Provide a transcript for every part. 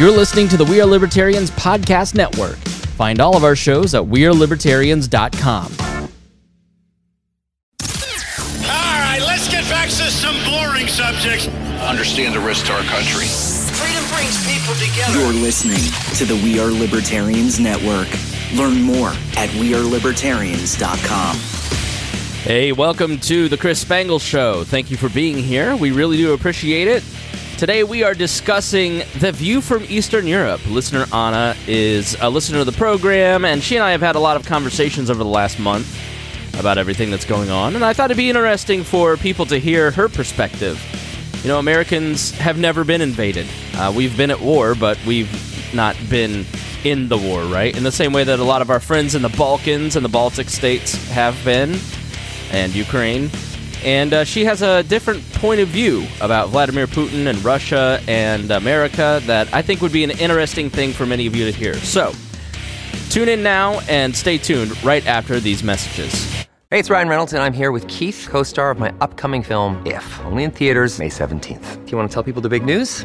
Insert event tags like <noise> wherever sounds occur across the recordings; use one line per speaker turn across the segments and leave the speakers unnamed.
You're listening to the We Are Libertarians Podcast Network. Find all of our shows at WeareLibertarians.com.
All right, let's get back to some boring subjects.
understand the risk to our country.
Freedom brings people together.
You're listening to the We Are Libertarians Network. Learn more at WeareLibertarians.com.
Hey, welcome to the Chris Spangle Show. Thank you for being here. We really do appreciate it. Today we are discussing The View from Eastern Europe. Listener Anna is a listener of the program, and she and I have had a lot of conversations over the last month about everything that's going on, and I thought it'd be interesting for people to hear her perspective. You know, Americans have never been invaded. Uh, we've been at war, but we've not been in the war, right? In the same way that a lot of our friends in the Balkans and the Baltic states have been, and Ukraine. And uh, she has a different point of view about Vladimir Putin and Russia and America that I think would be an interesting thing for many of you to hear. So, tune in now and stay tuned right after these messages.
Hey, it's Ryan Reynolds, and I'm here with Keith, co star of my upcoming film, If, only in theaters, May 17th. Do you want to tell people the big news?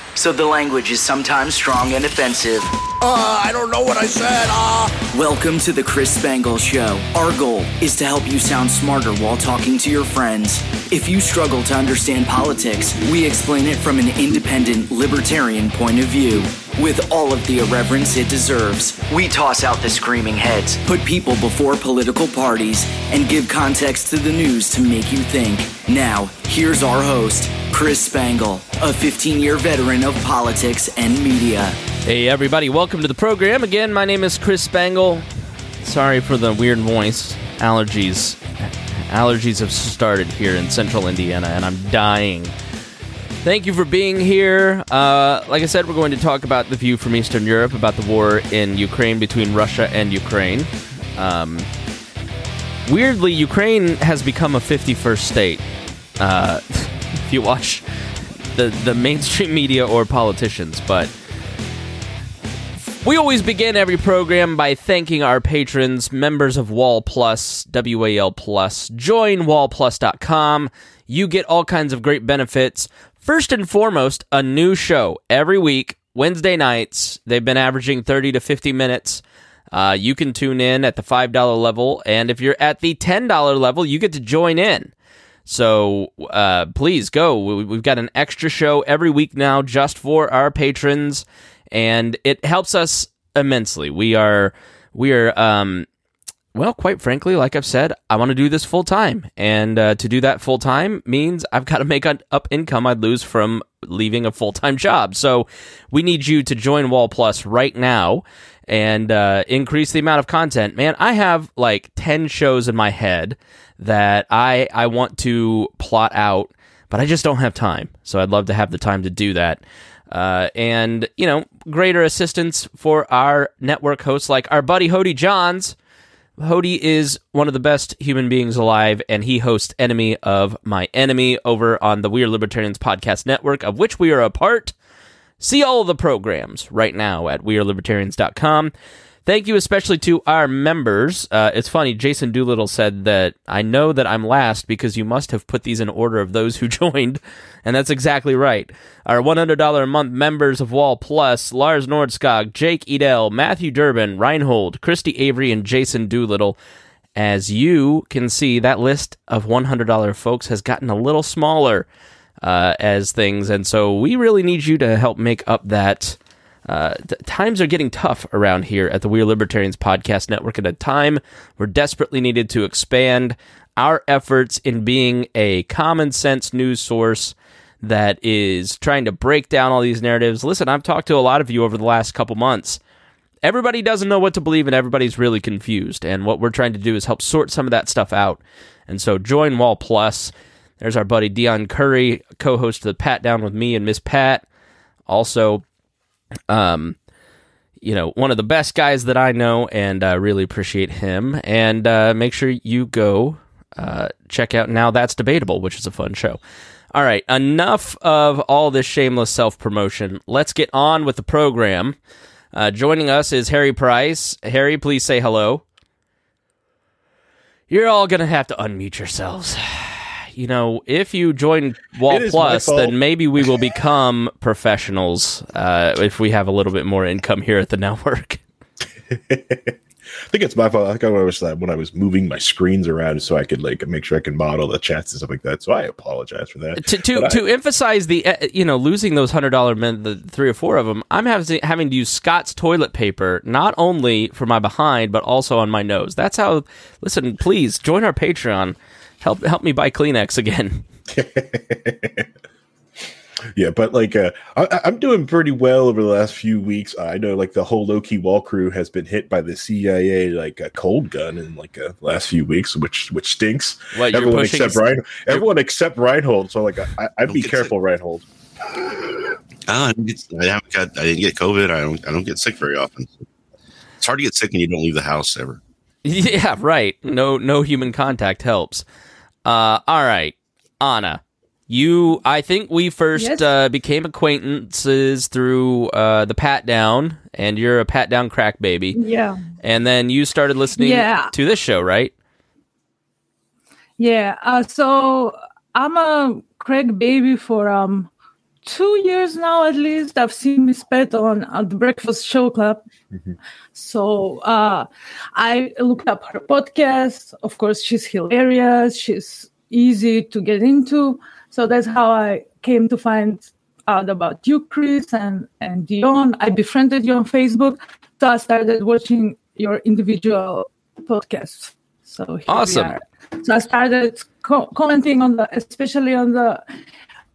so the language is sometimes strong and offensive.
Uh, I don't know what I said. Uh.
Welcome to the Chris Spangle Show. Our goal is to help you sound smarter while talking to your friends. If you struggle to understand politics, we explain it from an independent, libertarian point of view. With all of the irreverence it deserves, we toss out the screaming heads, put people before political parties, and give context to the news to make you think. Now, here's our host, Chris Spangle, a 15 year veteran of politics and media.
Hey, everybody, welcome to the program. Again, my name is Chris Spangle. Sorry for the weird voice. Allergies. Allergies have started here in central Indiana, and I'm dying. Thank you for being here. Uh, like I said, we're going to talk about the view from Eastern Europe about the war in Ukraine between Russia and Ukraine. Um, weirdly, Ukraine has become a 51st state. Uh, <laughs> if you watch the, the mainstream media or politicians, but we always begin every program by thanking our patrons, members of Wall Plus, WAL Plus. Join wallplus.com. You get all kinds of great benefits. First and foremost, a new show every week, Wednesday nights. They've been averaging 30 to 50 minutes. Uh, you can tune in at the $5 level, and if you're at the $10 level, you get to join in. So uh, please go. We- We've got an extra show every week now just for our patrons, and it helps us immensely. We are we are um, well, quite frankly, like I've said, I want to do this full time, and uh, to do that full time means I've got to make up income I'd lose from leaving a full time job. So we need you to join Wall Plus right now and uh, increase the amount of content. Man, I have like ten shows in my head that I I want to plot out, but I just don't have time. So I'd love to have the time to do that. Uh, and you know, greater assistance for our network hosts like our buddy Hodey Johns. Hodey is one of the best human beings alive, and he hosts Enemy of My Enemy over on the We Are Libertarians podcast network, of which we are a part. See all the programs right now at wearelibertarians.com. Thank you especially to our members. Uh, it's funny, Jason Doolittle said that I know that I'm last because you must have put these in order of those who <laughs> joined, and that's exactly right. Our $100 a month members of Wall Plus, Lars Nordskog, Jake Edel, Matthew Durbin, Reinhold, Christy Avery, and Jason Doolittle. As you can see, that list of $100 folks has gotten a little smaller uh, as things, and so we really need you to help make up that. Uh, th- times are getting tough around here at the We Are Libertarians Podcast Network at a time we're desperately needed to expand our efforts in being a common sense news source that is trying to break down all these narratives. Listen, I've talked to a lot of you over the last couple months. Everybody doesn't know what to believe and everybody's really confused. And what we're trying to do is help sort some of that stuff out. And so join Wall Plus. There's our buddy Dion Curry, co host of the Pat Down with me and Miss Pat. Also, um, you know, one of the best guys that I know, and uh, really appreciate him. And uh, make sure you go uh, check out Now That's Debatable, which is a fun show. All right, enough of all this shameless self promotion. Let's get on with the program. Uh, joining us is Harry Price. Harry, please say hello. You're all going to have to unmute yourselves. You know, if you join Wall
It is my
Plus, then maybe we will become <laughs> professionals uh, if we have a little bit more income here at the <laughs> network.
I think it's my fault. I I was that when I was moving my screens around so I could like make sure I can model the chats and stuff like that. So I apologize for that.
to to,
But I-
emphasize the uh, you know losing those hundred dollar men the three or four of them i'm having having to use scott's toilet paper not only for my behind but also on my nose that's how listen please join our patreon help help me buy kleenex again <laughs>
yeah, but like uh, I, I'm doing pretty well over the last few weeks. I know like the whole low key wall crew has been hit by the CIA like a cold gun in like uh, last few weeks, which which stinks.
What,
everyone
pushing
except
s-
Ryan, everyone except Reinhold. So like I, I'd be
get
careful, Reinhold.
Oh, I, didn't get, I haven't got. I didn't get COVID. I don't. I don't get sick very often. It's hard to get sick when you don't leave the house ever. <laughs>
yeah right no no human contact helps uh all right anna you i think we first
Yes.
uh, became acquaintances through uh the pat down and you're a pat down crack baby
Yeah.
and then you started listening
Yeah.
to this show right
Yeah. Uh, so I'm a Craig baby for um two years now at least. I've seen Miss Pat on, the Breakfast Show Club. So uh, I looked up her podcast. Of course, she's hilarious. She's easy to get into. So that's how I came to find out about you, Chris, and, and Dion. I befriended you on Facebook. So I started watching your individual podcasts. So
Awesome.
So I started co- commenting on the, especially on the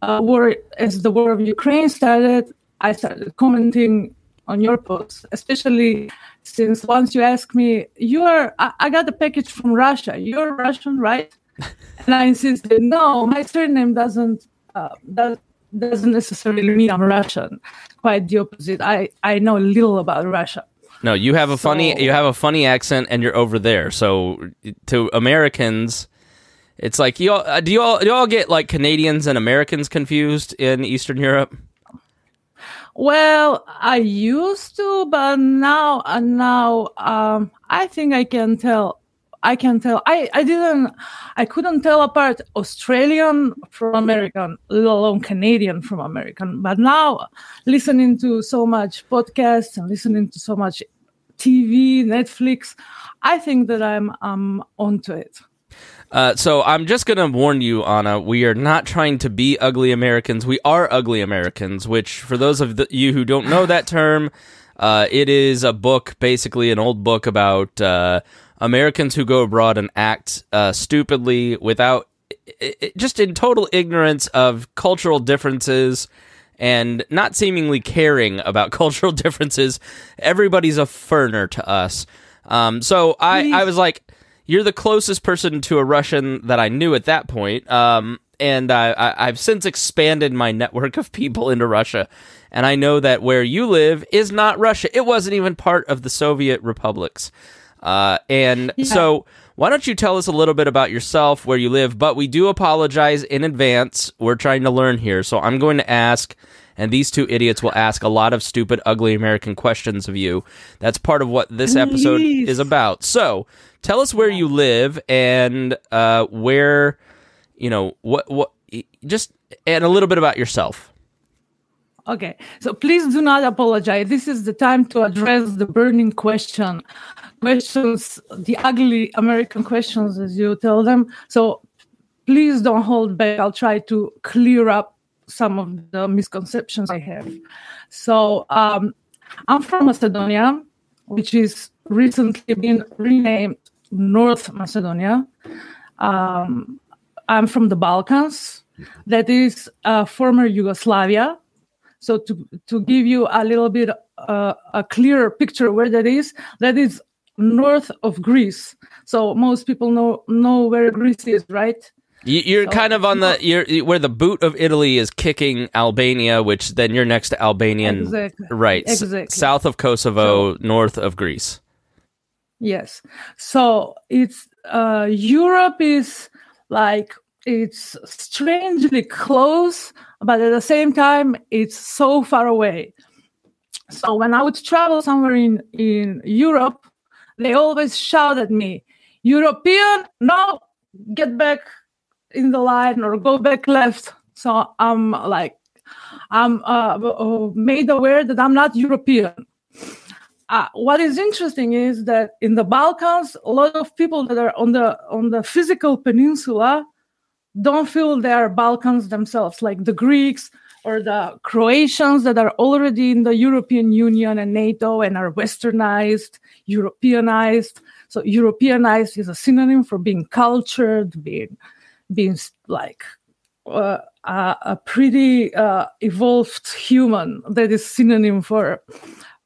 uh, war as the war of Ukraine started. I started commenting on your posts, especially since once you asked me, "You are, I, I got a package from Russia. You're Russian, right?" <laughs> and I insisted, "No, my surname doesn't uh, that doesn't necessarily mean I'm Russian. Quite the opposite. I I know little about Russia."
No, you have a funny you have a funny accent, and you're over there. So to Americans, it's like you all uh, do you all do you all get like Canadians and Americans confused in Eastern Europe?
Well, I used to, but now, uh, now, um, I think I can tell. I can tell. I, I didn't, I couldn't tell apart Australian from American, let alone Canadian from American. But now, listening to so much podcasts and listening to so much TV, Netflix, I think that I'm, I'm onto it.
Uh, so I'm just gonna warn you, Anna. We are not trying to be ugly Americans. We are ugly Americans. Which, for those of the, you who don't know that term, uh, it is a book, basically an old book about uh, Americans who go abroad and act uh, stupidly without, i- i- just in total ignorance of cultural differences and not seemingly caring about <laughs> cultural differences. Everybody's a foreigner to us. Um, so I, I was like, you're the closest person to a Russian that I knew at that point. Um, and I, I, I've since expanded my network of people into Russia. And I know that where you live is not Russia. It wasn't even part of the Soviet republics. Uh, and so, why don't you tell us a little bit about yourself, where you live? But we do apologize in advance. We're trying to learn here. So, I'm going to ask, and these two idiots will ask a lot of stupid, ugly American questions of you. That's part of what this episode
Please.
is about. So, tell us where you live and uh, where, you know, what, what, just, and a little bit about yourself.
Okay, so please do not apologize. This is the time to address the burning question, questions, the ugly American questions, as you tell them. So please don't hold back. I'll try to clear up some of the misconceptions I have. So um, I'm from Macedonia, which is recently been renamed North Macedonia. Um, I'm from the Balkans, that is uh, former Yugoslavia. So to to give you a little bit uh, a clearer picture where that is, that is north of Greece. So most people know know where Greece is, right?
You- You're
So
kind of on the you're where the boot of Italy is kicking Albania, which then you're next to Albanian,
Exactly.
right? s-
Exactly.
south of Kosovo, north of Greece.
Yes. So it's uh, Europe is like it's strangely close, but at the same time it's so far away. So when I would travel somewhere in in Europe, they always shout at me, "European, no, get back in the line or go back left." So I'm like, I'm uh, uh, made aware that I'm not European uh, what is interesting is that in the Balkans, a lot of people that are on the on the physical peninsula don't feel they are Balkans themselves, like the Greeks or the Croatians that are already in the European Union and NATO and are westernized, Europeanized. So Europeanized is a synonym for being cultured, being being like uh, a, a pretty uh, evolved human. That is synonym for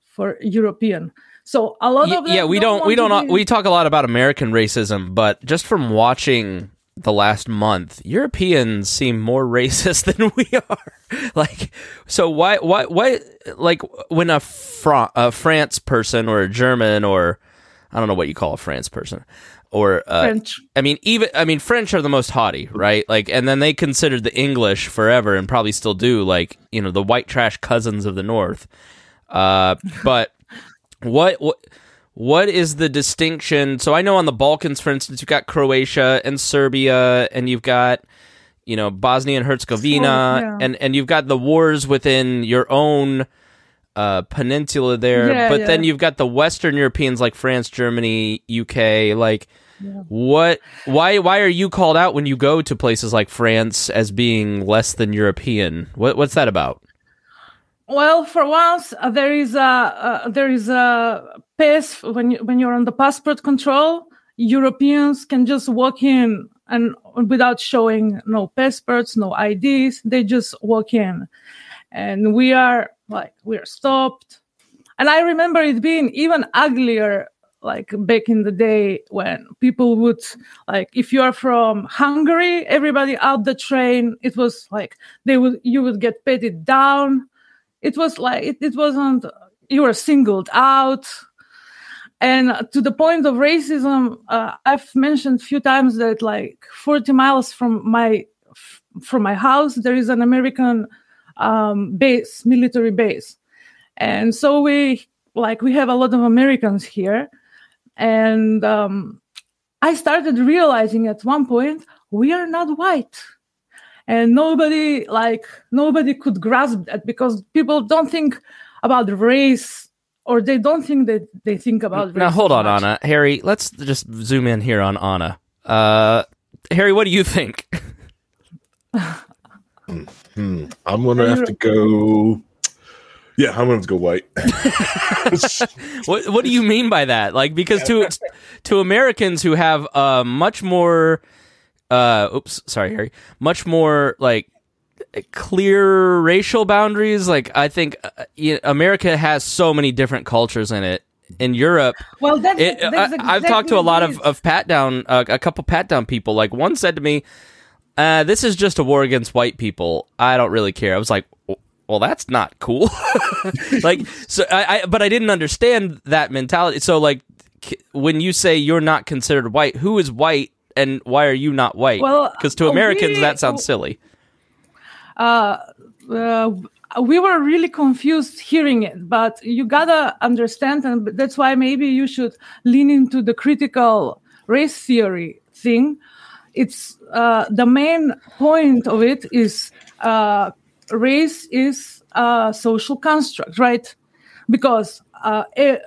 for European. So a lot of
yeah, we don't we don't
be-
we talk a lot about American racism, but just from watching the last month, Europeans seem more <laughs> racist than we are. <laughs> like, so why why why like when a, Fra- a France person or a German or I don't know what you call a France person or uh,
French.
I mean, even I mean, French are the most haughty, right? Like, and then they considered the English forever, and probably still do. Like, you know, the white trash cousins of the North. Uh, but <laughs> what what what is the distinction? So I know on the Balkans, for instance, you've got Croatia and Serbia, and you've got you know Bosnia and Herzegovina,
yeah.
and and you've got the wars within your own uh, peninsula there.
Yeah,
but then you've got the Western Europeans like France, Germany, UK, like. What? Why? Why are you called out when you go to places like France as being less than European? What? What's that about?
Well, for once, uh, there is a uh, there is a pass when you, when you're on the passport control. Europeans can just walk in and without showing no passports, no IDs. They just walk in, and we are like we are stopped. And I remember it being even uglier, like back in the day when people would like if you are from Hungary, everybody out the train. It was like they would you would get petted down. It was like it, it wasn't you were singled out. And to the point of racism uh, i've mentioned a few times that like 40 miles from my f- from my house there is an american um, base military base. And so we like we have a lot of americans here and um, i started realizing at one point we are not white and nobody like nobody could grasp that because people don't think about race or they don't think that they think about
Now hold on,
much.
Anna. Harry, let's just zoom in here on Anna. Uh, Harry, what do you think? <laughs>
Hmm. I'm gonna have to go. Yeah, I'm gonna go white. <laughs> <laughs>
what What do you mean by that? Like, because to to Americans who have uh, much more, uh, oops, sorry, Harry, much more like clear racial boundaries. Like, I think uh, you know, America has so many different cultures in it. In Europe,
well that's,
it,
that's
I, I've talked to a lot of, of pat down, uh, a couple pat down people. Like one said to me, uh, "This is just a war against white people. I don't really care." I was like, "W- "Well, that's not cool." <laughs> like, so I, I, but I didn't understand that mentality. So, like, when you say you're not considered white, who is white, and why are you not white?
Well,
because to Americans
we-
that sounds silly.
uh, uh, we were really confused hearing it, but you gotta understand, and that's why maybe you should lean into the critical race theory thing. It's uh, the main point of it is uh, race is a social construct, right? Because uh, a,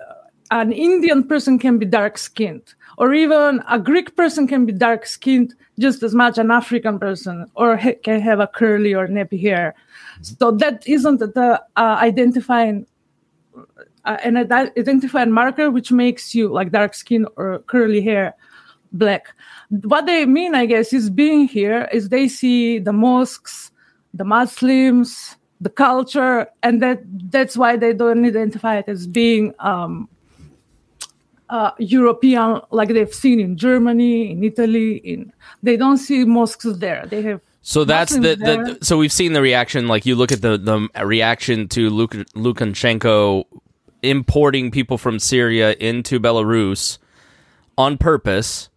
an Indian person can be dark skinned, or even a Greek person can be dark skinned just as much an African person, or ha- can have a curly or nappy hair. So that isn't the uh, identifying uh, an ide- identifying marker which makes you like dark skin or curly hair black. What they mean, I guess, is being here is they see the mosques, the Muslims, the culture, and that that's why they don't identify it as being um, uh, European, like they've seen in Germany, in Italy. In they don't see mosques there. They have
So that's the, the so we've seen the reaction. Like you look at the the reaction to Luk- Lukashenko importing people from Syria into Belarus on purpose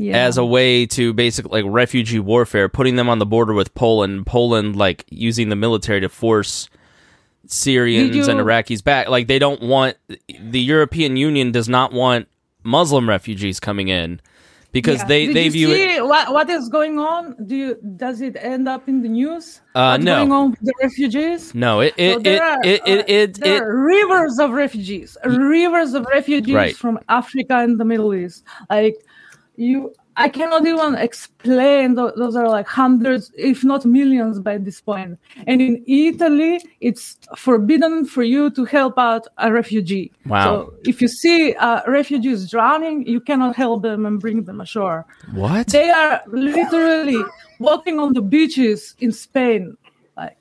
yeah.
as a way to basically like refugee warfare, putting them on the border with Poland. Poland like using the military to force Syrians
Did
and Iraqis back. Like they don't want the European Union does not want Muslim refugees coming in because
Yeah.
they
Did
they
you
view
see
it.
what what is going on? Do you does it end up in the news?
Uh,
What's
no.
going on with the refugees?
No, it
So
it it
are,
it it,
uh,
it,
there
it,
are rivers of refugees, rivers of refugees
Right.
from Africa and the Middle East. Like you, I cannot even explain. tho- Those are like hundreds, if not millions, by this point. And in Italy, it's forbidden for you to help out a refugee.
Wow.
So if you see uh, refugees drowning, you cannot help them and bring them ashore.
what?
They are literally walking on the beaches in Spain. Like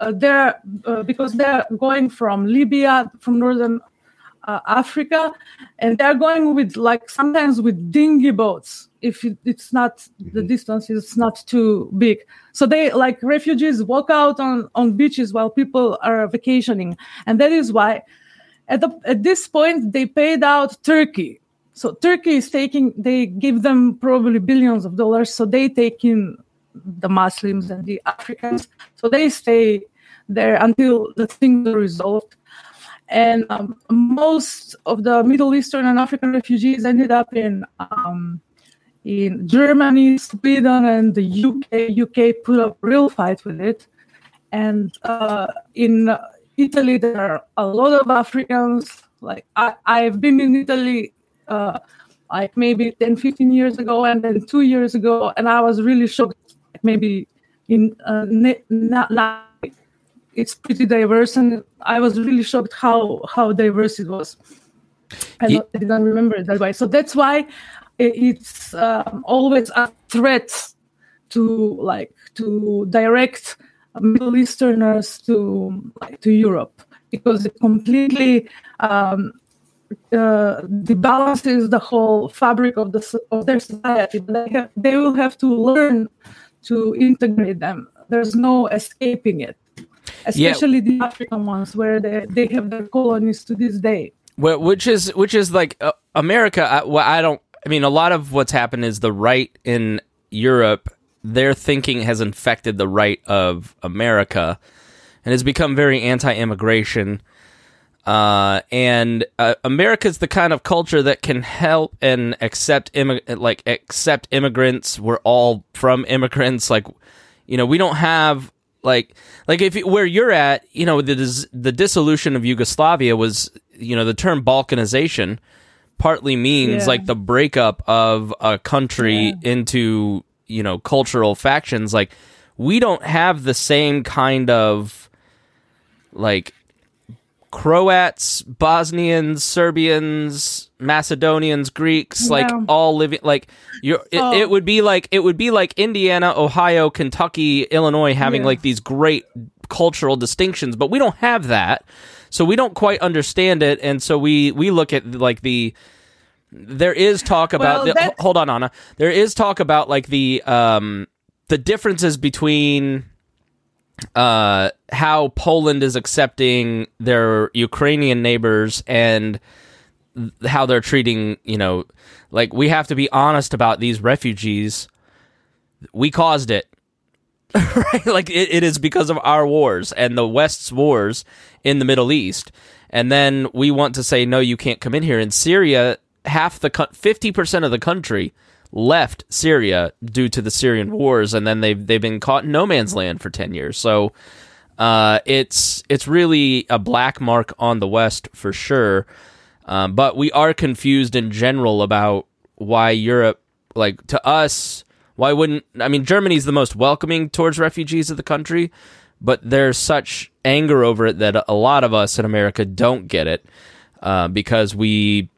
uh, they're uh, because they're going from Libya, from northern uh, Africa, and they're going with like sometimes with dinghy boats. If it, it's not the distance is not too big, so they like refugees walk out on on beaches while people are vacationing, and that is why at the at this point they paid out Turkey. So Turkey is taking they give them probably billions of dollars, so they take in the Muslims and the Africans. So they stay there until the things are resolved. And um, most of the Middle Eastern and African refugees ended up in um, in Germany, Sweden, and the UK. UK put up real fight with it. And uh, in Italy, there are a lot of Africans. Like I, I've been in Italy, uh, like maybe 10, 15 years ago, and then two years ago, and I was really shocked. Maybe in uh, na- it's pretty diverse, and I was really shocked how how diverse it was. I,
Ye-
don't- I didn't remember it that way. So that's why it's um, always a threat to like to direct Middle Easterners to like to Europe because it completely um, uh, debalances the whole fabric of the of their society. They have, they will have to learn to integrate them. There's no escaping it, especially the African ones where they, they have their colonies to this day.
Wh- which is which is like uh, America. I, well, I don't. I mean, a lot of what's happened is the right in Europe. Their thinking has infected the right of America, and has become very anti-immigration. Uh, and uh, America's the kind of culture that can help and accept immig- like accept immigrants. We're all from immigrants. Like, you know, we don't have like like if where you're at, you know, the the dissolution of Yugoslavia was, you know, the term balkanization partly means
Yeah.
like the breakup of a country into, you know, cultural factions. Like we don't have the same kind of like Croats, Bosnians, Serbians, Macedonians, Greeks, like
Yeah.
all living like it,
Oh.
it would be like it would be like Indiana, Ohio, Kentucky, Illinois having
Yeah.
like these great cultural distinctions, but we don't have that. So we don't quite understand it and so we we look at like the there is talk about
Well,
the, hold on Anna. There is talk about like the um the differences between uh, how Poland is accepting their Ukrainian neighbors and how they're treating, you know, like we have to be honest about these refugees. We caused it. <laughs> right? Like it, it is because of our wars and the West's wars in the Middle East. And then we want to say, no, you can't come in here. In Syria, half the co- 50% of the country left Syria due to the Syrian wars, and then they've they've been caught in no man's land for ten years. So uh, it's it's really a black mark on the West for sure. Um, but we are confused in general about why Europe, like to us, why wouldn't I mean Germany's the most welcoming towards refugees of the country, but there's such anger over it that a lot of us in America don't get it uh, because we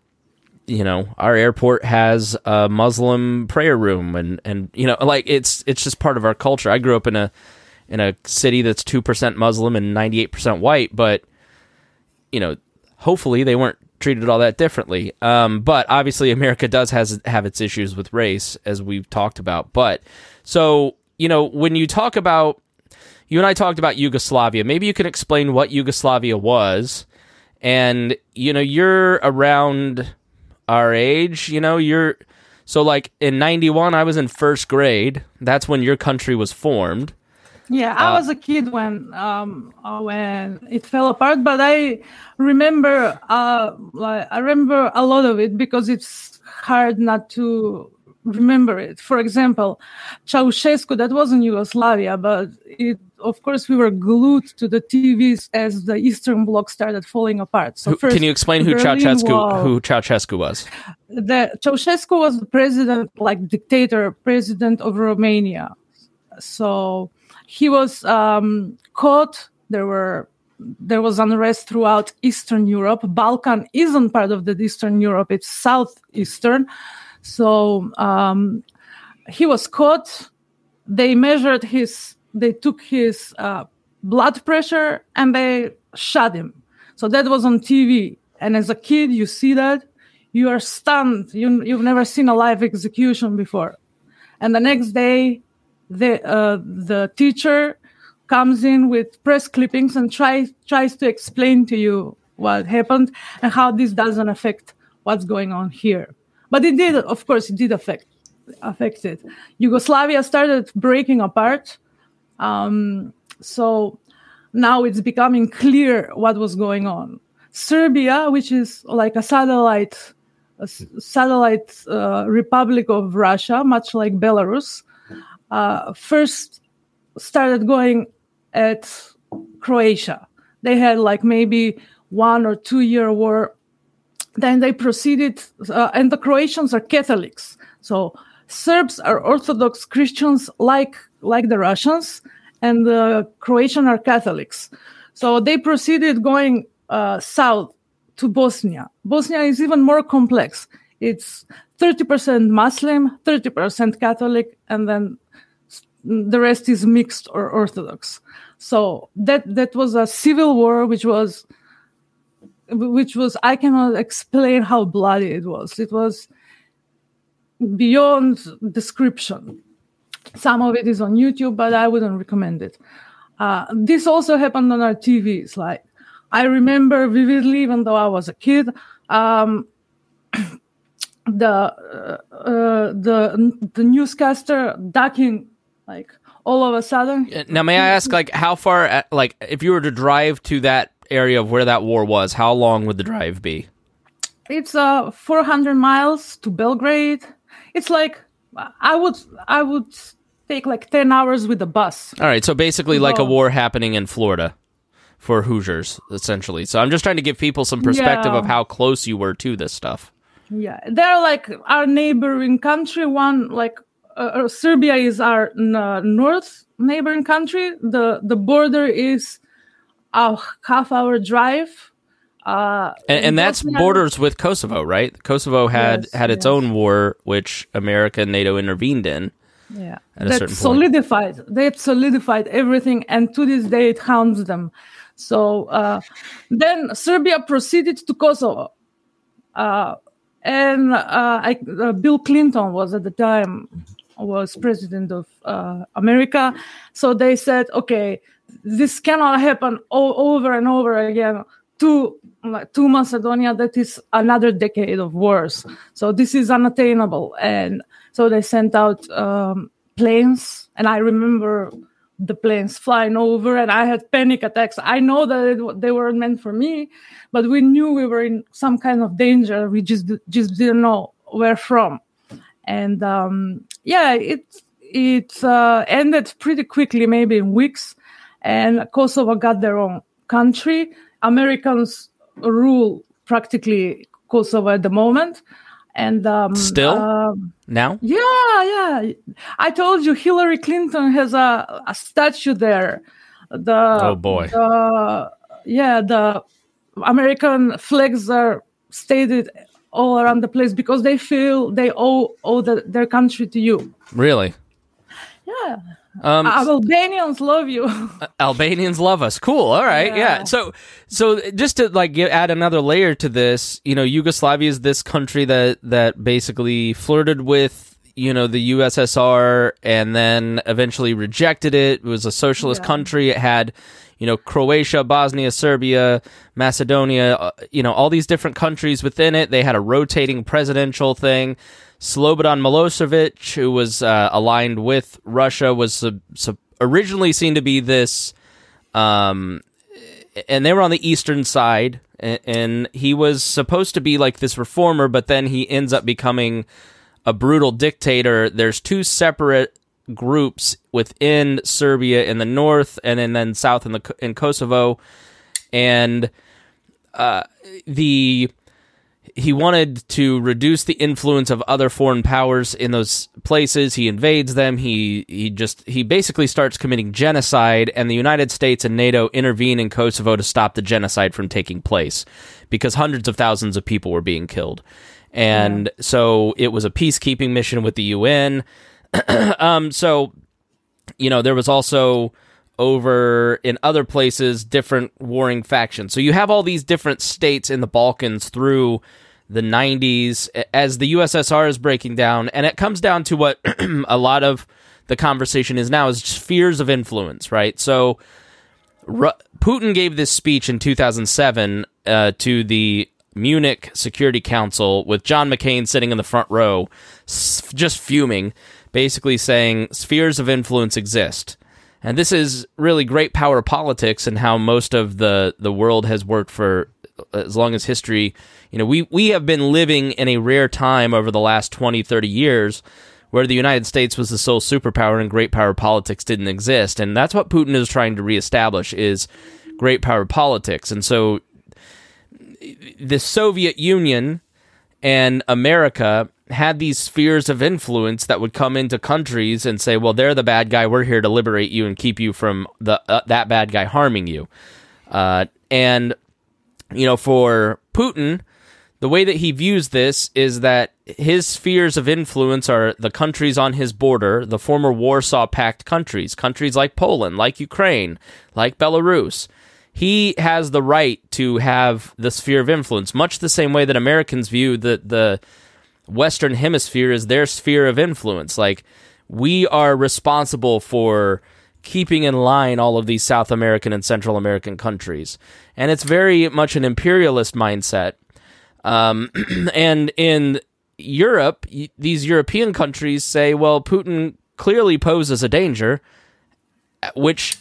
you know our airport has a muslim prayer room and and you know like it's it's just part of our culture i grew up in a in a city that's 2% muslim and 98% white but you know hopefully they weren't treated all that differently. Um, but obviously, America does has have its issues with race, as we've talked about. But so you know, when you talk about you and I talked about Yugoslavia, maybe you can explain what Yugoslavia was, and you know, you're around our age. You know, you're so like in '91, I was in first grade. That's when your country was formed.
Yeah, I
Uh,
was a kid when um uh, when it fell apart, but I remember uh like I remember a lot of it because it's hard not to remember it. For example, Ceausescu that wasn't Yugoslavia, but it of course we were glued to the TVs as the Eastern Bloc started falling apart. So first,
can you explain who Ceausescu
Wall
who Ceausescu was?
the Ceausescu was the president, like dictator, president of Romania. So he was um, caught. There were there was unrest throughout Eastern Europe. Balkan isn't part of the Eastern Europe; it's southeastern. So um, he was caught. They measured his. They took his uh, blood pressure and they shot him. So that was on TV. And as a kid, you see that you are stunned. You, you've never seen a live execution before. And the next day, the uh, the teacher comes in with press clippings and tries tries to explain to you what happened and how this doesn't affect what's going on here. But it did, of course, it did affect affect it. Yugoslavia started breaking apart. Um, so now it's becoming clear what was going on. Serbia, which is like a satellite, a satellite uh, republic of Russia, much like Belarus, uh, first started going at Croatia. They had like maybe one or two year war. Then they proceeded, uh, and the Croatians are Catholics. So Serbs are Orthodox Christians like like the Russians, and the Croatian are Catholics. So they proceeded going uh, south to Bosnia. Bosnia is even more complex. It's 30% Muslim, 30% Catholic, and then the rest is mixed or Orthodox. So that that was a civil war, which was which was I cannot explain how bloody it was. It was beyond description. Some of it is on YouTube, but I wouldn't recommend it. Uh, this also happened on our TVs. Like I remember vividly, even though I was a kid, um, <clears throat> the uh, uh, the the newscaster ducking like all of a sudden.
Now, may I ask, like, how far, like, if you were to drive to that area of where that war was, how long would the drive be?
It's uh 400 miles to Belgrade. It's like I would I would take like 10 hours with the bus.
All right, so basically, like a war happening in Florida for Hoosiers, essentially. So I'm just trying to give people some perspective
Yeah.
of how close you were to this stuff.
Yeah, they're like our neighboring country. One like uh, uh, Serbia is our n- uh, north neighboring country. The the border is a half hour drive. Uh,
And, and that's borders with Kosovo, right? Kosovo had
Yes,
had its
yes.
own war, which America and NATO intervened in.
Yeah,
at a
that
certain point.
solidified. They have solidified everything, and to this day it haunts them. So uh, then Serbia proceeded to Kosovo, uh, and uh, I, uh, Bill Clinton was at the time was president of uh, America. So they said, okay, this cannot happen o- over and over again to to Macedonia. That is another decade of wars. So this is unattainable, and so they sent out um, planes, and I remember the planes flying over, and I had panic attacks. I know that it, they weren't meant for me, but we knew we were in some kind of danger. We just just didn't know where from, and um, yeah, it it uh, ended pretty quickly, maybe in weeks, and Kosovo got their own country. Americans rule practically Kosovo at the moment, and um,
Still?
um,
Now?
yeah, yeah. I told you Hillary Clinton has a, a statue there. The
Oh, boy.
the- yeah, the American flags are stated all around the place because they feel they owe owe the, their country to you.
Really?
Yeah,
Um,
Albanians love you. <laughs>
Albanians love us. Cool. All right. Yeah.
Yeah.
So, so just to like get, add another layer to this, you know, Yugoslavia is this country that that basically flirted with you know the USSR and then eventually rejected it. It was a socialist
Yeah.
country. It had you know Croatia, Bosnia, Serbia, Macedonia, uh, you know all these different countries within it. They had a rotating presidential thing. Slobodan Milosevic, who was uh, aligned with Russia, was sub- sub- originally seen to be this um, and they were on the eastern side and, and he was supposed to be like this reformer but then he ends up becoming a brutal dictator. There's two separate groups within Serbia in the north and then, then south in the in Kosovo. And uh, the he wanted to reduce the influence of other foreign powers in those places. He invades them. He he just he basically starts committing genocide, and the United States and NATO intervene in Kosovo to stop the genocide from taking place because hundreds of thousands of people were being killed. And so it was a peacekeeping mission with the UN. <clears throat> um, so you know there was also over in other places different warring factions. So you have all these different states in the Balkans through the 90s as the USSR is breaking down and it comes down to what <clears throat> a lot of the conversation is now is spheres of influence, right? So Ru- Putin gave this speech in 2007 uh, to the Munich Security Council with John McCain sitting in the front row, s- just fuming, basically saying spheres of influence exist. And this is really great power politics and how most of the, the world has worked for uh, as long as history. You know, we, we have been living in a rare time over the last 20, 30 years where the United States was the sole superpower and great power politics didn't exist. And that's what Putin is trying to reestablish is great power politics. And so the Soviet Union and America had these spheres of influence that would come into countries and say, "Well, they're the bad guy. We're here to liberate you and keep you from the uh, that bad guy harming you." Uh, and you know, for Putin, the way that he views this is that his spheres of influence are the countries on his border, the former Warsaw Pact countries, countries like Poland, like Ukraine, like Belarus. He has the right to have the sphere of influence, much the same way that Americans view the the Western Hemisphere is their sphere of influence. Like we are responsible for keeping in line all of these South American and Central American countries, and it's very much an imperialist mindset. Um, <clears throat> and in Europe, these European countries say, well, Putin clearly poses a danger, which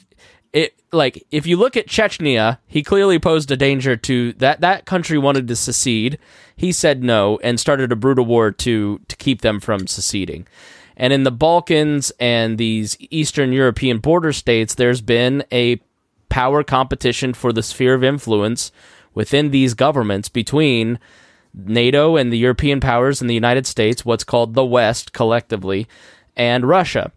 it like if you look at Chechnya, he clearly posed a danger to that that country wanted to secede. He said no and started a brutal war to to keep them from seceding. And in the Balkans and these Eastern European border states, there's been a power competition for the sphere of influence within these governments between NATO and the European powers and the United States, what's called the West collectively, and Russia.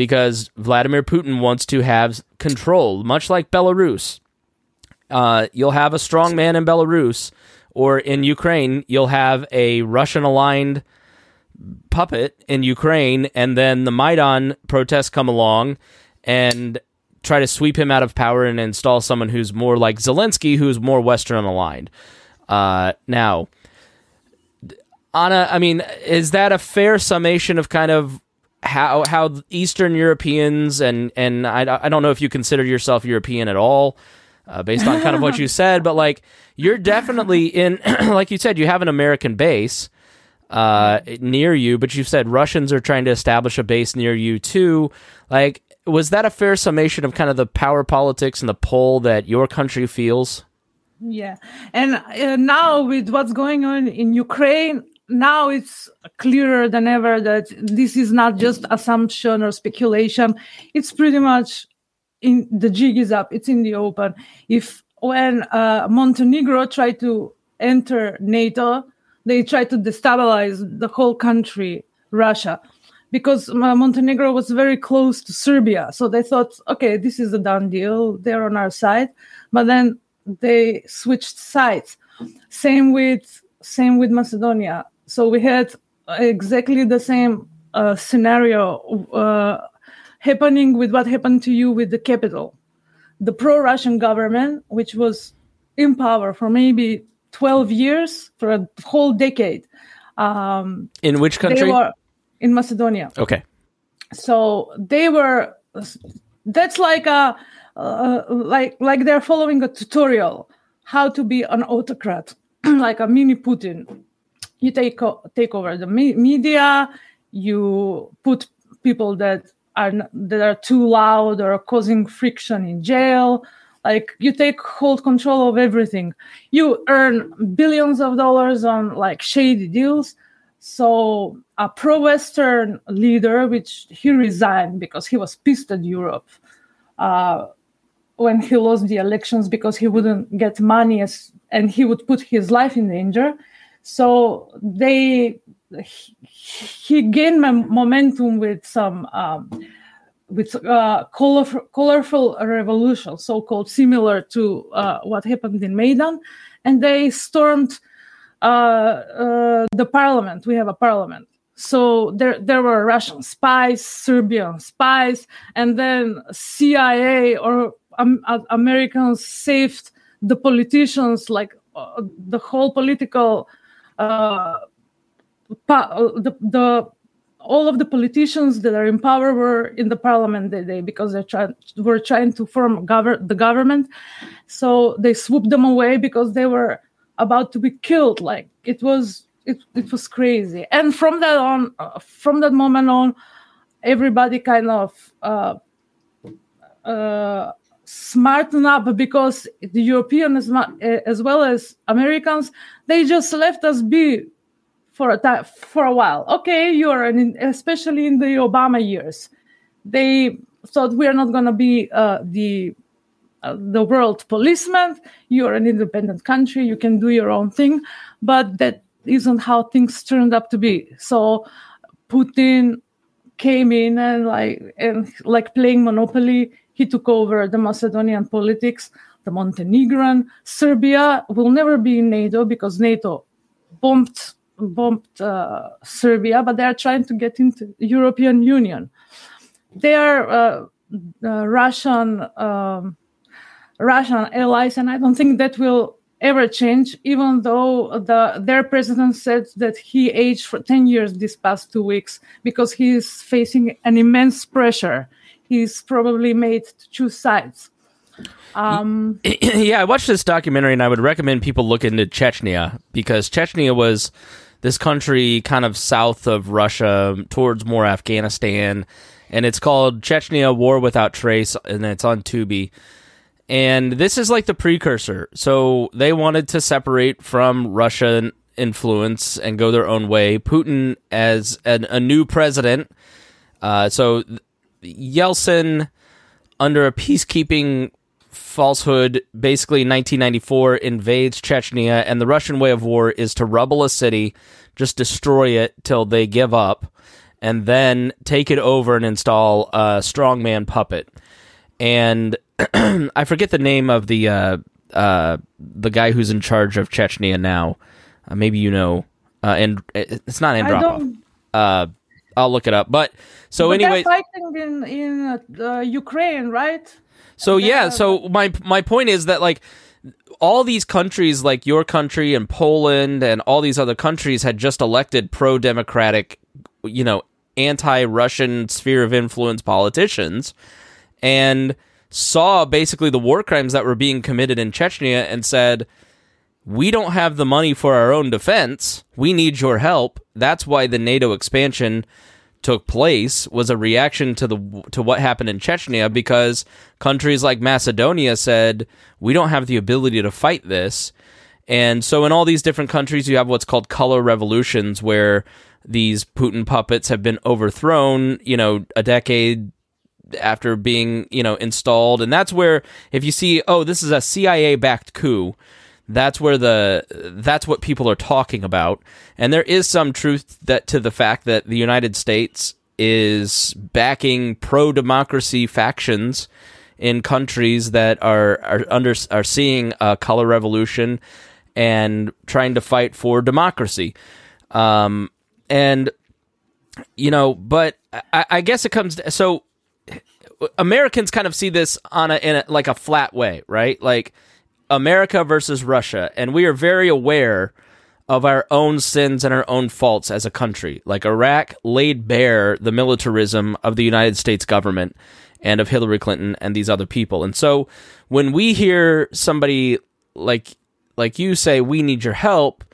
Because Vladimir Putin wants to have control, much like Belarus. Uh, you'll have a strong man in Belarus, or in Ukraine, you'll have a Russian aligned puppet in Ukraine, and then the Maidan protests come along and try to sweep him out of power and install someone who's more like Zelensky, who's more Western aligned. Uh, now, Anna, I mean, is that a fair summation of kind of how how Eastern Europeans and and I, I don't know if you consider yourself European at all, uh, based on kind of what you <laughs> said, but like you're definitely in, <clears throat> like you said, you have an American base uh, near you, but you said Russians are trying to establish a base near you too. Like, was that a fair summation of kind of the power politics and the pull that your country feels?
Yeah, and uh, now with what's going on in Ukraine, now it's clearer than ever that this is not just assumption or speculation. It's pretty much in the jig is up. It's in the open. If when uh, Montenegro tried to enter NATO, they tried to destabilize the whole country, Russia, because uh, Montenegro was very close to Serbia. So they thought, okay, this is a done deal. They're on our side. But then they switched sides. Same with same with Macedonia. So we had exactly the same uh, scenario. Uh, happening with what happened to you with the capital. The pro-Russian government, which was in power for maybe 12 years, for a whole decade. Um,
In which country?
They were in Macedonia.
okay.
So they were. That's like a uh, like like they're following a tutorial how to be an autocrat, <clears throat> like a mini Putin. You take take over the me- media. You put people that are that are too loud or causing friction in jail. Like you take hold control of everything. You earn billions of dollars on like shady deals. So a pro-Western leader, which he resigned because he was pissed at Europe uh, when he lost the elections because he wouldn't get money as, and he would put his life in danger. So they he, gained momentum with some um, with uh, colorful, colorful revolution, so-called similar to uh, what happened in Maidan, and they stormed uh, uh, the parliament. We have a parliament. So there, there were Russian spies, Serbian spies, and then CIA or um, Americans saved the politicians, like uh, the whole political, uh, pa- uh, the, the all of the politicians that are in power were in the parliament that day because they tried were trying to form govern the government. So they swooped them away because they were about to be killed. Like it was it, it was crazy. And from that on, uh, from that moment on, everybody kind of uh, uh, smarten up because the Europeans as, eh, as well as Americans, they just left us be for a time for a while. Okay, you're an, especially in the Obama years, they thought we are not going to be uh, the uh, the world policeman. You're an independent country. You can do your own thing, but that isn't how things turned up to be. So Putin came in and like and like playing Monopoly. He took over the Macedonian politics, the Montenegrin. Serbia will never be in NATO because NATO bombed bombed uh, Serbia, but they are trying to get into European Union. They are uh, uh, Russian um, Russian allies, and I don't think that will ever change. Even though the their president said that he aged for ten years this past two weeks because he is facing an immense pressure. He's probably made to choose sides. Um, <clears throat>
yeah, I watched this documentary and I would recommend people look into Chechnya because Chechnya was this country kind of south of Russia towards more Afghanistan. And it's called Chechnya War Without Trace and it's on Tubi. And this is like the precursor. So they wanted to separate from Russian influence and go their own way. Putin, as an, a new president, uh, so Yeltsin, under a peacekeeping falsehood, basically in 1994 invades Chechnya, and the Russian way of war is to rubble a city, just destroy it till they give up, and then take it over and install a strongman puppet. And <clears throat> I forget the name of the uh, uh, the guy who's in charge of Chechnya now. Uh, maybe you know, uh, and it's not
I
Andropov. I'll look it up. But so
but
anyway,
fighting in in uh, Ukraine, right?
So yeah, so my my point is that like all these countries like your country and Poland and all these other countries had just elected pro-democratic, you know, anti-Russian sphere of influence politicians and saw basically the war crimes that were being committed in Chechnya and said we don't have the money for our own defense. We need your help. That's why the NATO expansion took place was a reaction to the to what happened in Chechnya because countries like Macedonia said we don't have the ability to fight this. And so in all these different countries you have what's called color revolutions where these Putin puppets have been overthrown, you know, a decade after being, you know, installed and that's where if you see oh this is a CIA backed coup that's where the that's what people are talking about and there is some truth that to the fact that the United States is backing pro democracy factions in countries that are are under are seeing a color revolution and trying to fight for democracy um and you know but I, I guess it comes so Americans kind of see this on a in a, like a flat way, right? Like America versus Russia, and we are very aware of our own sins and our own faults as a country. Like Iraq laid bare the militarism of the United States government and of Hillary Clinton and these other people. And so when we hear somebody like like you say we need your help,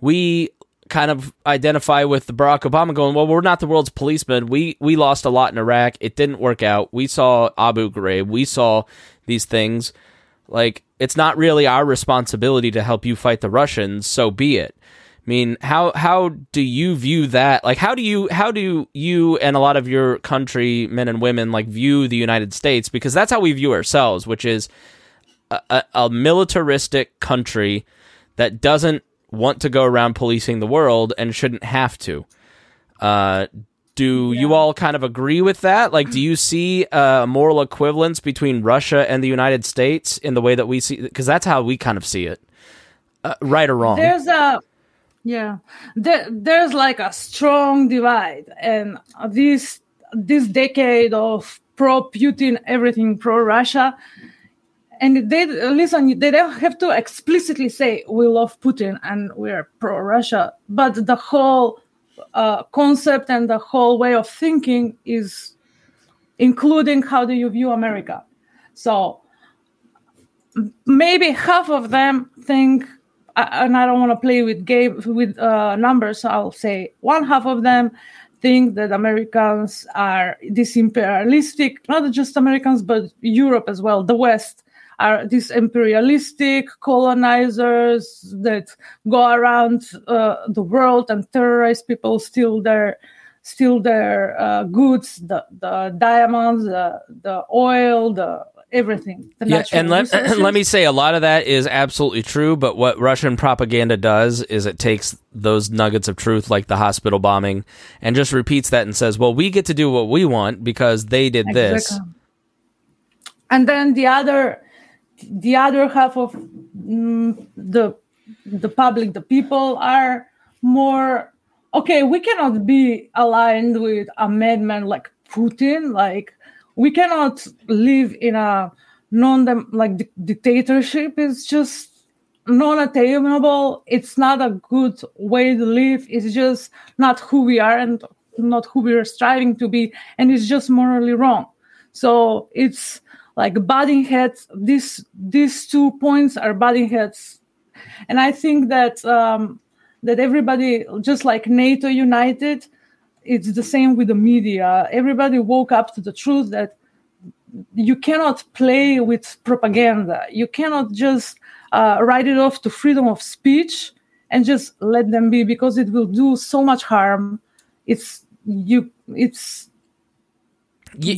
we kind of identify with the Barack Obama going, well, we're not the world's policeman. We we lost a lot in Iraq. It didn't work out. We saw Abu Ghraib. We saw these things. Like it's not really our responsibility to help you fight the Russians. So be it. I mean, how how do you view that? Like, how do you how do you and a lot of your country men and women like view the United States? Because that's how we view ourselves, which is a, a, militaristic country that doesn't want to go around policing the world and shouldn't have to. Uh, do yeah. you all kind of agree with that? Like, do you see a moral equivalence between Russia and the United States in the way that we see? Because that's how we kind of see it, uh, right or wrong.
There's a yeah, there, there's like a strong divide, and this this decade of pro Putin, everything pro Russia and they listen they don't have to explicitly say we love putin and we're pro russia but the whole uh, concept and the whole way of thinking is including how do you view america. So maybe half of them think and i don't want to play with game with uh, numbers so i'll say one half of them think that americans are this imperialistic not just americans but europe as well the west are these imperialistic colonizers that go around uh, the world and terrorize people, steal their steal their uh, goods, the the diamonds, the the oil, the everything. The
yeah, and let, <clears throat> let me say a lot of that is absolutely true. But what Russian propaganda does is it takes those nuggets of truth, like the hospital bombing, and just repeats that and says, "Well, we get to do what we want because they did exactly. this."
And then the other the other half of mm, the the public, the people are more okay. We cannot be aligned with a madman like Putin. Like we cannot live in a non like di- dictatorship. It's just non-attainable. It's not a good way to live. It's just not who we are and not who we are striving to be, and it's just morally wrong. So it's like butting heads. These these two points are butting heads, and I think that um, that everybody, just like NATO United, it's the same with the media. Everybody woke up to the truth that you cannot play with propaganda. You cannot just uh, write it off to freedom of speech and just let them be because it will do so much harm. It's you. It's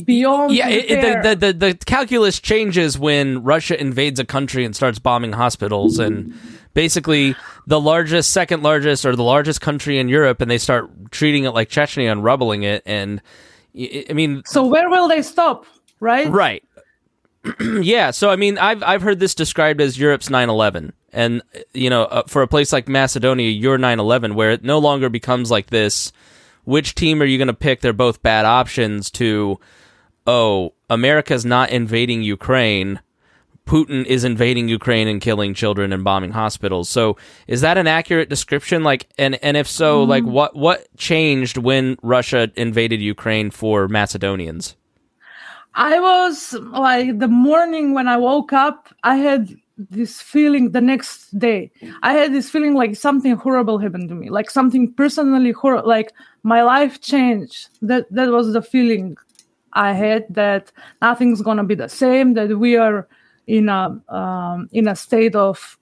beyond
yeah it, the, the, the, the calculus changes when russia invades a country and starts bombing hospitals and basically the largest second largest or the largest country in europe and they start treating it like chechnya and rubbling it and i mean
so where will they stop right?
Right. <clears throat> Yeah so i mean i've i've heard this described as europe's 9-11 and you know uh, for a place like macedonia your 9-11 where it no longer becomes like this which team are you going to pick? They're both bad options to, oh, America's not invading Ukraine. Putin is invading Ukraine and killing children and bombing hospitals. So is that an accurate description? Like, and, and if so, mm-hmm. like what, what changed when Russia invaded Ukraine for Macedonians?
I was like the morning when I woke up, I had this feeling the next day. I had this feeling like something horrible happened to me, like something personally horrible, like my life changed. That that was the feeling I had that nothing's gonna be the same. That we are in a um, in a state of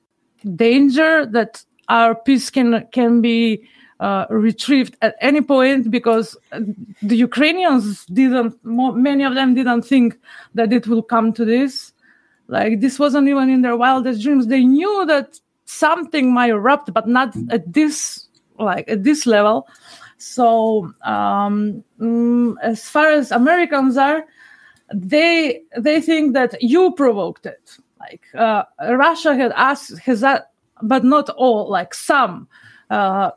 danger. That our peace can can be uh, retrieved at any point because the Ukrainians didn't, many of them didn't think that it will come to this. Like this wasn't even in their wildest dreams. They knew that something might erupt, but not at this, like at this level. So um, mm, as far as Americans are, they they think that you provoked it. Like uh, Russia had asked, has that, but not all. Like some. Uh,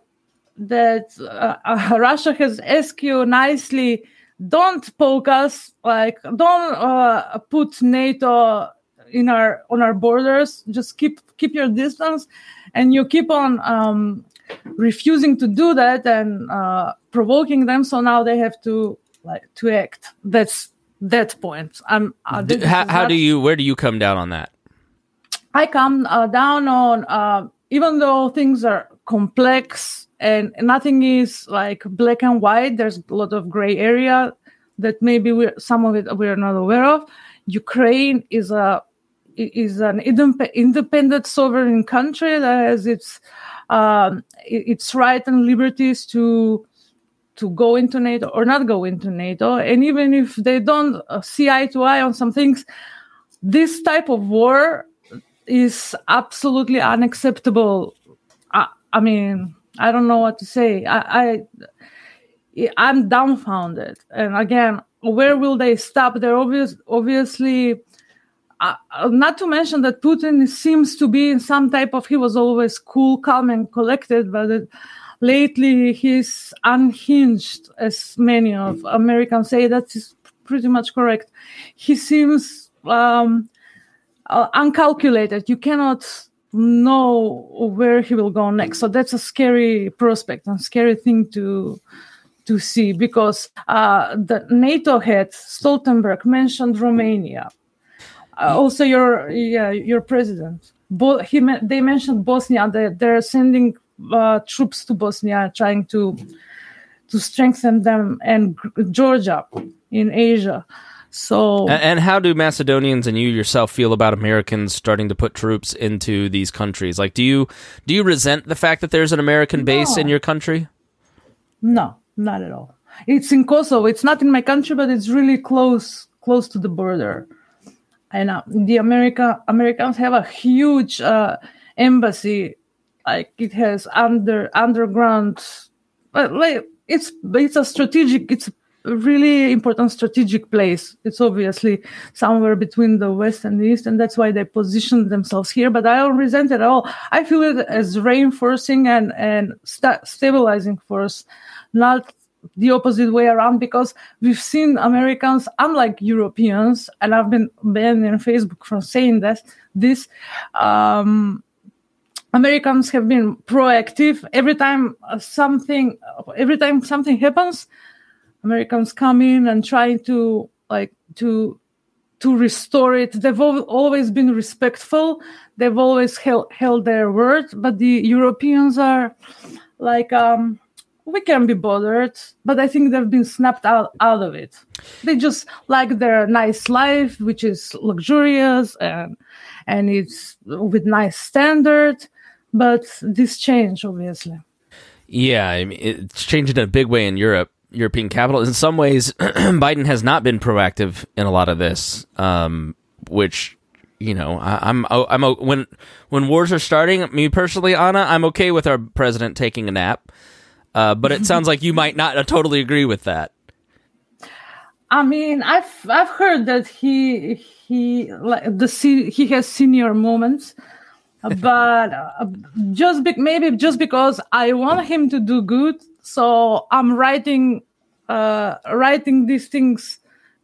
that uh, <laughs> Russia has asked you nicely don't poke us like don't uh, put nato in our on our borders just keep keep your distance and you keep on um, refusing to do that and uh, provoking them so now they have to like to act that's that point i'm uh,
how, how do you where do you come down on that
I come uh, down on uh, even though things are complex and nothing is like black and white. There's a lot of gray area that maybe we some of it we're not aware of. Ukraine is a is an independent sovereign country that has its um, its right and liberties to to go into NATO or not go into NATO. And even if they don't uh, see eye to eye on some things, this type of war is absolutely unacceptable. I, I mean, I don't know what to say. I, I I'm dumbfounded. And again, where will they stop? They're obvious, obviously. Uh, not to mention that Putin seems to be in some type of. He was always cool, calm, and collected, but it, lately he's unhinged, as many of Americans say. That is pretty much correct. He seems um, uh, uncalculated. You cannot know where he will go next. So that's a scary prospect and scary thing to to see because uh, the NATO head Stoltenberg mentioned Romania. Uh, also, your yeah, your president. Bo- he they mentioned Bosnia. They they're sending uh, troops to Bosnia, trying to to strengthen them, and Georgia in Asia. So
A- and how do macedonians and you yourself feel about americans starting to put troops into these countries like do you do you resent the fact that there's an american base in your country
No, not at all. It's in Kosovo. It's not in my country, but it's really close, close to the border. And uh, the America Americans have a huge uh, embassy, like it has under underground. But like it's it's a strategic. It's a really important strategic place. It's obviously somewhere between the west and the east, and that's why they position themselves here. But I don't resent it at all. I feel it as reinforcing and and sta- stabilizing force, not the opposite way around because we've seen Americans, unlike Europeans, and I've been banned on Facebook from saying that this. Um, Americans have been proactive every time something, every time something happens. Americans come in and try to like to to restore it. They've always been respectful. They've always held held their word. But the Europeans are like um, we can be bothered, but I think they've been snapped out out of it. They just like their nice life, which is luxurious and and it's with nice standard. But this change, obviously.
Yeah, I mean, it's changed in a big way in Europe, European capital. In some ways, <clears throat> Biden has not been proactive in a lot of this, um, which you know, I, I'm I'm when when wars are starting. Me personally, Anna, I'm okay with our president taking a nap, uh, but it sounds like you might not uh, totally agree with that.
I mean, I've I've heard that he he like the se- he has senior moments, <laughs> but uh, just be- maybe just because I want him to do good, so I'm writing uh writing these things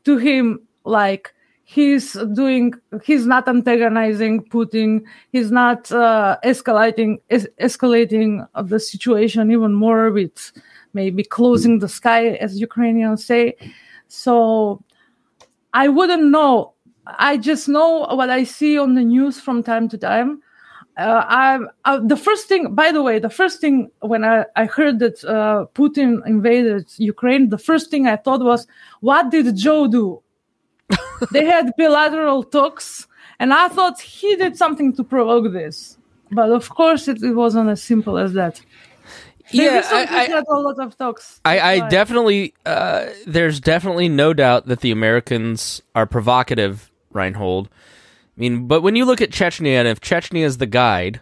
to him like he's doing he's not antagonizing Putin, he's not uh, escalating es- escalating the situation even more with maybe closing the sky, as Ukrainians say. So I wouldn't know. I just know what I see on the news from time to time. Uh, I, uh, the first thing, by the way, the first thing when I, I heard that uh, Putin invaded Ukraine, the first thing I thought was, what did Joe do? <laughs> they had bilateral talks, and I thought he did something to provoke this. But of course, it, it wasn't as simple as that. They
Yeah,
recently
I- I-
had a lot of talks.
I, I definitely, uh, there's definitely no doubt that the Americans are provocative, Reinhold. I mean, but when you look at Chechnya, and if Chechnya is the guide,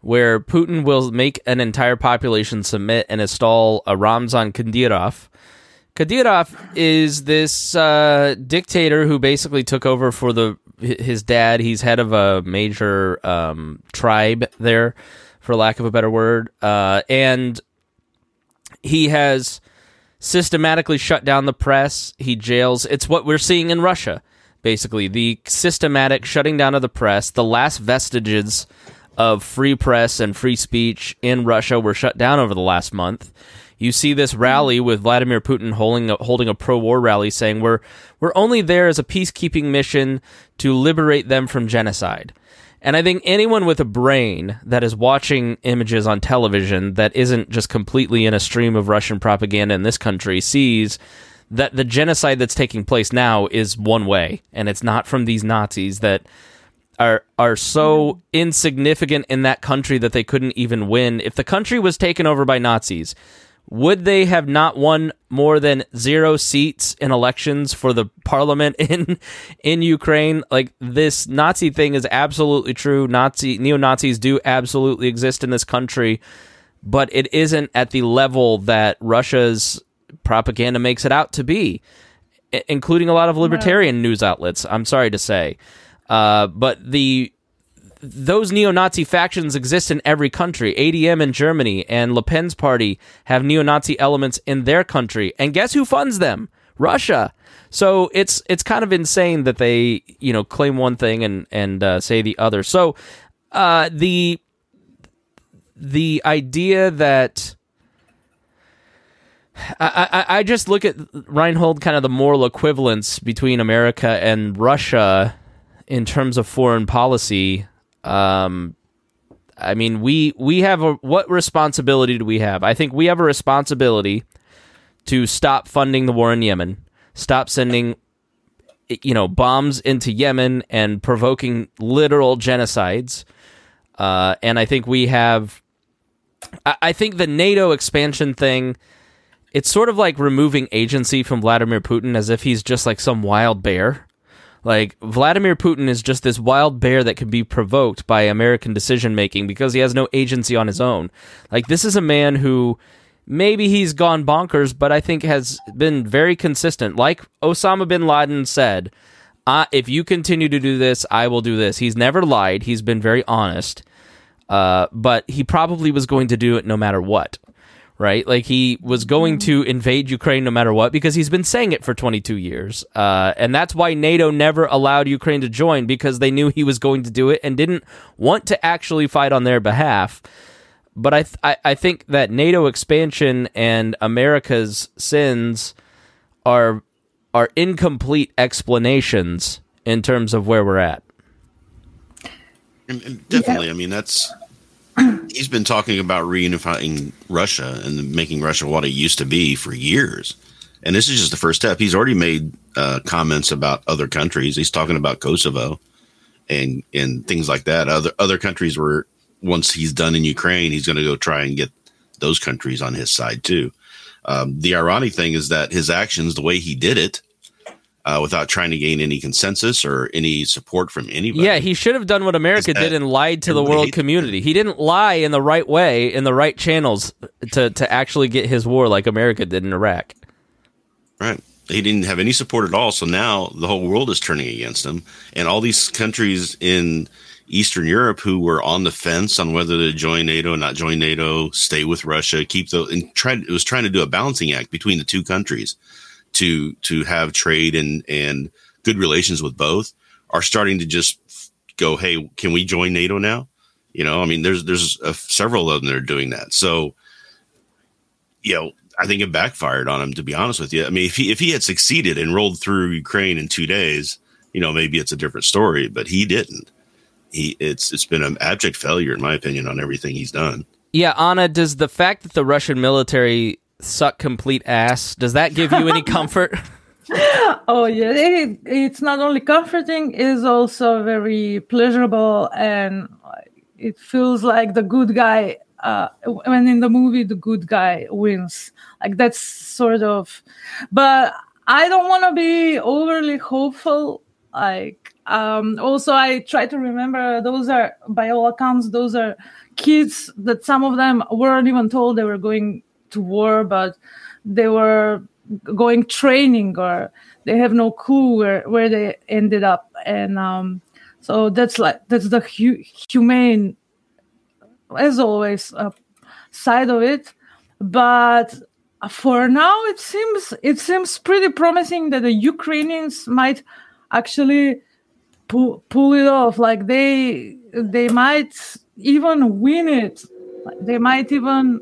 where Putin will make an entire population submit and install a Ramzan Kadyrov, Kadyrov is this uh, dictator who basically took over for the his dad. He's head of a major um, tribe there, for lack of a better word, uh, and he has systematically shut down the press. He jails. It's what we're seeing in Russia, basically the systematic shutting down of the press. The last vestiges of free press and free speech in Russia were shut down over the last month. You see this rally mm. with Vladimir Putin holding a, holding a pro-war rally, saying we're we're only there as a peacekeeping mission to liberate them from genocide. And I think anyone with a brain that is watching images on television that isn't just completely in a stream of Russian propaganda in this country sees that the genocide that's taking place now is one way, and it's not from these Nazis that are are so mm. insignificant in that country that they couldn't even win. If the country was taken over by Nazis, would they have not won more than zero seats in elections for the parliament <laughs> in in Ukraine? Like this Nazi thing is absolutely true. Nazi neo Nazis do absolutely exist in this country, but it isn't at the level that Russia's propaganda makes it out to be, including a lot of libertarian news outlets. I'm sorry to say, uh, but the those neo-Nazi factions exist in every country. ADM in Germany and Le Pen's party have neo-Nazi elements in their country. And guess who funds them? Russia. So it's it's kind of insane that they you know claim one thing and and uh, say the other. So uh, the the idea that I, I, I just look at Reinhold kind of the moral equivalence between America and Russia in terms of foreign policy um, I mean, we we have a what responsibility do we have? I think we have a responsibility to stop funding the war in Yemen, stop sending you know bombs into Yemen and provoking literal genocides. Uh, and I think we have. I, I think the NATO expansion thing. It's sort of like removing agency from Vladimir Putin as if he's just like some wild bear. Like Vladimir Putin is just this wild bear that can be provoked by American decision making because he has no agency on his own. Like this is a man who maybe he's gone bonkers, but I think has been very consistent. Like Osama bin Laden said, uh, if you continue to do this, I will do this. He's never lied. He's been very honest. Uh, but he probably was going to do it no matter what right? Like he was going to invade Ukraine no matter what because he's been saying it for 22 years. Uh, and that's why NATO never allowed Ukraine to join because they knew he was going to do it and didn't want to actually fight on their behalf. But I, th- I, I think that NATO expansion and America's sins are are incomplete explanations in terms of where we're at.
And, and definitely, yeah. I mean that's he's been talking about reunifying Russia and making Russia what it used to be for years. And this is just the first step. He's already made uh, comments about other countries. He's talking about Kosovo and and things like that. Other other countries where once he's done in Ukraine, he's going to go try and get those countries on his side too. Um, the ironic thing is that his actions, the way he did it, uh, without trying to gain any consensus or any support from anybody.
Yeah, he should have done what America did and lied to the world community. He didn't lie in the right way, in the right channels to, to actually get his war like America did in Iraq.
Right. He didn't have any support at all. So now the whole world is turning against him. And all these countries in Eastern Europe who were on the fence on whether to join NATO, not join NATO, stay with Russia, keep the, and try, it was trying to do a balancing act between the two countries to to have trade and and good relations with both are starting to just go, hey, can we join NATO now? You know, I mean, there's there's uh, several of them that are doing that. So, you know, I think it backfired on him. To be honest with you, I mean, if he if he had succeeded and rolled through Ukraine in two days, you know, maybe it's a different story. But he didn't. He it's it's been an abject failure, in my opinion, on everything he's done.
Yeah, Anna, does the fact that the Russian military suck complete ass. Does that give you any <laughs> comfort?
oh yeah, it, it's not only comforting; it is also very pleasurable, and it feels like the good guy. Uh, when in the movie, the good guy wins. Like that's sort of, but I don't want to be overly hopeful. Like um, also, I try to remember those are by all accounts those are kids that some of them weren't even told they were going to war, but they were going training or they have no clue where, where they ended up. And um, so that's like that's the hu- humane, as always, uh, side of it. But for now, it seems it seems pretty promising that the Ukrainians might actually pull pull it off. Like they they might even win it. They might even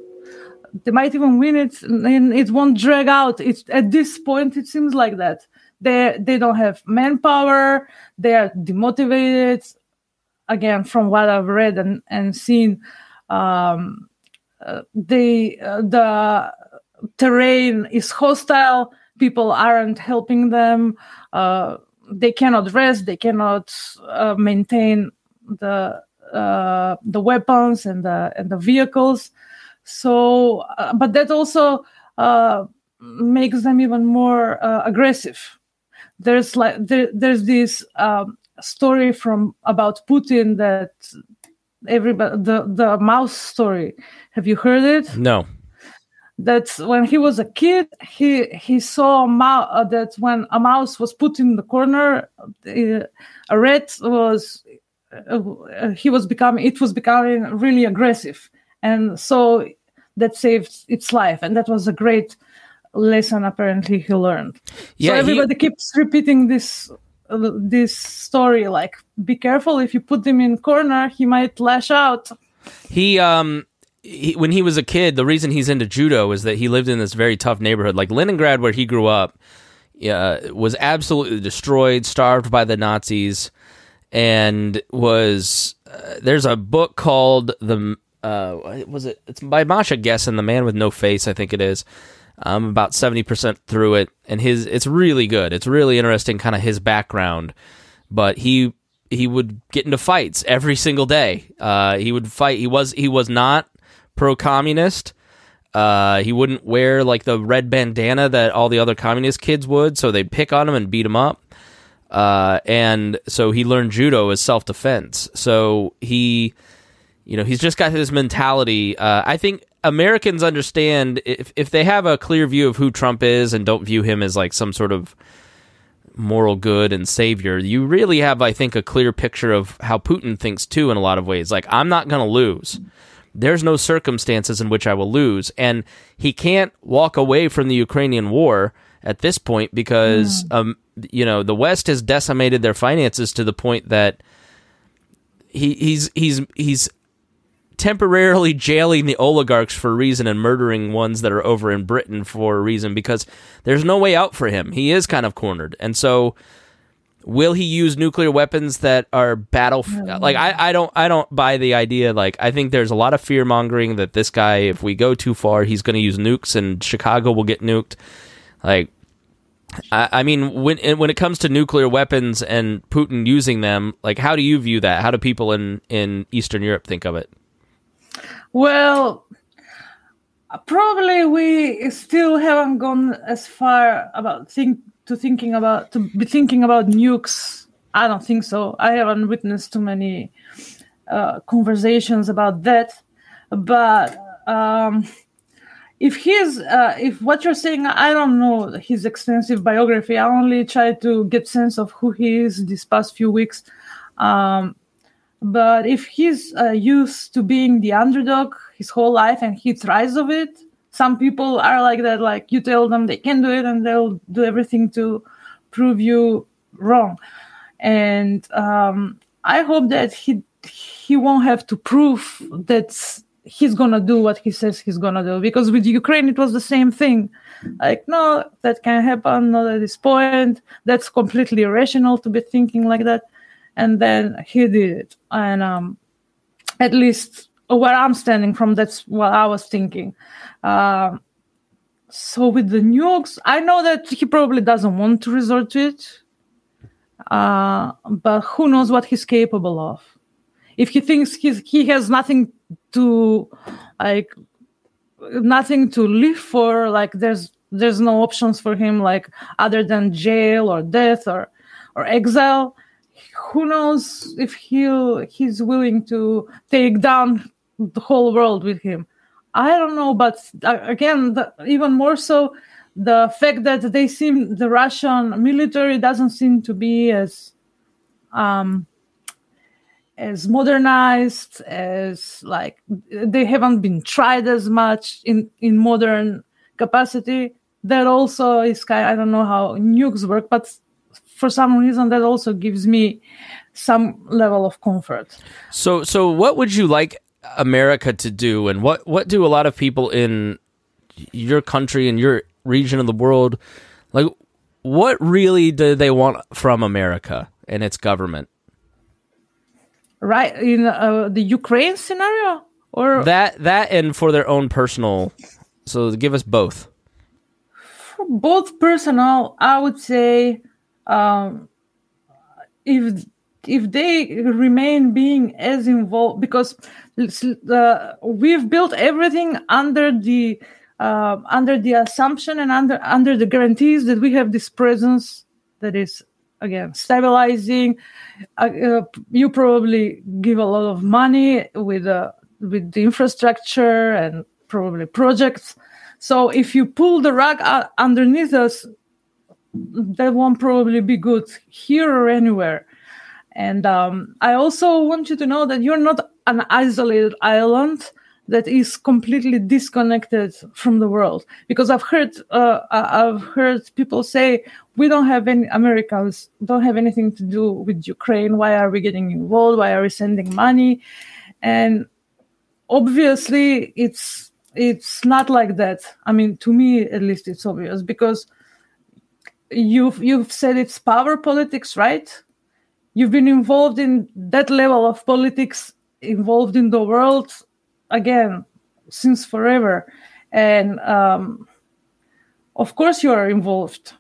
they might even win it, and it won't drag out. It's at this point, it seems like that they they don't have manpower. They are demotivated. Again, from what I've read and and seen, um, uh, they uh, the terrain is hostile. People aren't helping them. Uh, they cannot rest. They cannot uh, maintain the uh, the weapons and the and the vehicles. So, uh, but that also uh, makes them even more uh, aggressive. There's like there, there's this um, story from about Putin that everybody the the mouse story. Have you heard it?
No
That's when he was a kid, he he saw a mouse, uh, that when a mouse was put in the corner, uh, a rat was uh, he was becoming it was becoming really aggressive, and so that saved its life, and that was a great lesson apparently he learned.
Yeah,
so everybody
he...
keeps repeating this uh, this story like be careful if you put him in corner he might lash out
he um he, when he was a kid, the reason he's into judo is that he lived in this very tough neighborhood, like Leningrad, where he grew up. Uh, was absolutely destroyed, starved by the Nazis, and was uh, there's a book called the uh, was it? It's by Masha Gessen, the man with no face, I think it is. I'm about seventy percent through it, and his it's really good. It's really interesting, kind of his background. But he he would get into fights every single day. Uh, he would fight. He was he was not pro communist. Uh, he wouldn't wear like the red bandana that all the other communist kids would, so they'd pick on him and beat him up. Uh, and so he learned judo as self defense. So he, you know, he's just got this mentality. Uh, I think Americans understand if if they have a clear view of who Trump is and don't view him as like some sort of moral good and savior, you really have, I think, a clear picture of how Putin thinks too in a lot of ways. Like, I'm not going to lose there's no circumstances in which I will lose. And he can't walk away from the Ukrainian war at this point because, mm. um, you know, the West has decimated their finances to the point that he, he's he's he's temporarily jailing the oligarchs for a reason and murdering ones that are over in Britain for a reason because there's no way out for him. He is kind of cornered, and so Will he use nuclear weapons that are battle like I, I don't I don't buy the idea. Like I think there's a lot of fear mongering that this guy if we go too far he's going to use nukes and Chicago will get nuked. Like I, I mean when when it comes to nuclear weapons and Putin using them like how do you view that? How do people in in Eastern Europe think of it
well probably we still haven't gone as far about think to thinking about to be thinking about nukes. I don't think so. I haven't witnessed too many uh, conversations about that. But um, if he's uh, if what you're saying, I don't know his extensive biography. I only tried to get sense of who he is these past few weeks. Um, but if he's uh, used to being the underdog his whole life and he thrives of it, some people are like that like you tell them they can do it and they'll do everything to prove you wrong. And um, i hope that he he won't have to prove that he's gonna do what he says he's gonna do. Because with ukraine it was the same thing. Like no that can happen not at this point. That's completely irrational to be thinking like that and then he did it and um, at least where I'm standing from, that's what I was thinking. Uh, so with the nukes, I know that he probably doesn't want to resort to it, uh, but who knows what he's capable of? If he thinks he's, he has nothing to like, nothing to live for, like there's there's no options for him like other than jail or death or or exile who knows if he'll he's willing to take down the whole world with him. I don't know, but uh, again, the, even more so, the fact that they seem the Russian military doesn't seem to be as um, as modernized as like they haven't been tried as much in in modern capacity. That also is kind. I don't know how nukes work, but for some reason that also gives me some level of comfort.
So, so what would you like America to do, and what what do a lot of people in your country and your region of the world like? What really do they want from America and its government?
Right in uh, the Ukraine scenario, or
that that and for their own personal. So give us both.
For both personal, I would say, um, if if they remain being as involved because uh, we've built everything under the uh, under the assumption and under under the guarantees that we have this presence that is again stabilizing. Uh, uh you probably give a lot of money with uh, with the infrastructure and probably projects. So if you pull the rug underneath us that won't probably be good here or anywhere and um, I also want you to know that you're not an isolated island that is completely disconnected from the world. Because I've heard uh, I've heard people say we don't have any Americans don't have anything to do with Ukraine. Why are we getting involved? Why are we sending money? And obviously, it's it's not like that. I mean, to me at least, it's obvious because you've you've said it's power politics, right? you've been involved in that level of politics, involved in the world again since forever, and um, of course you are involved.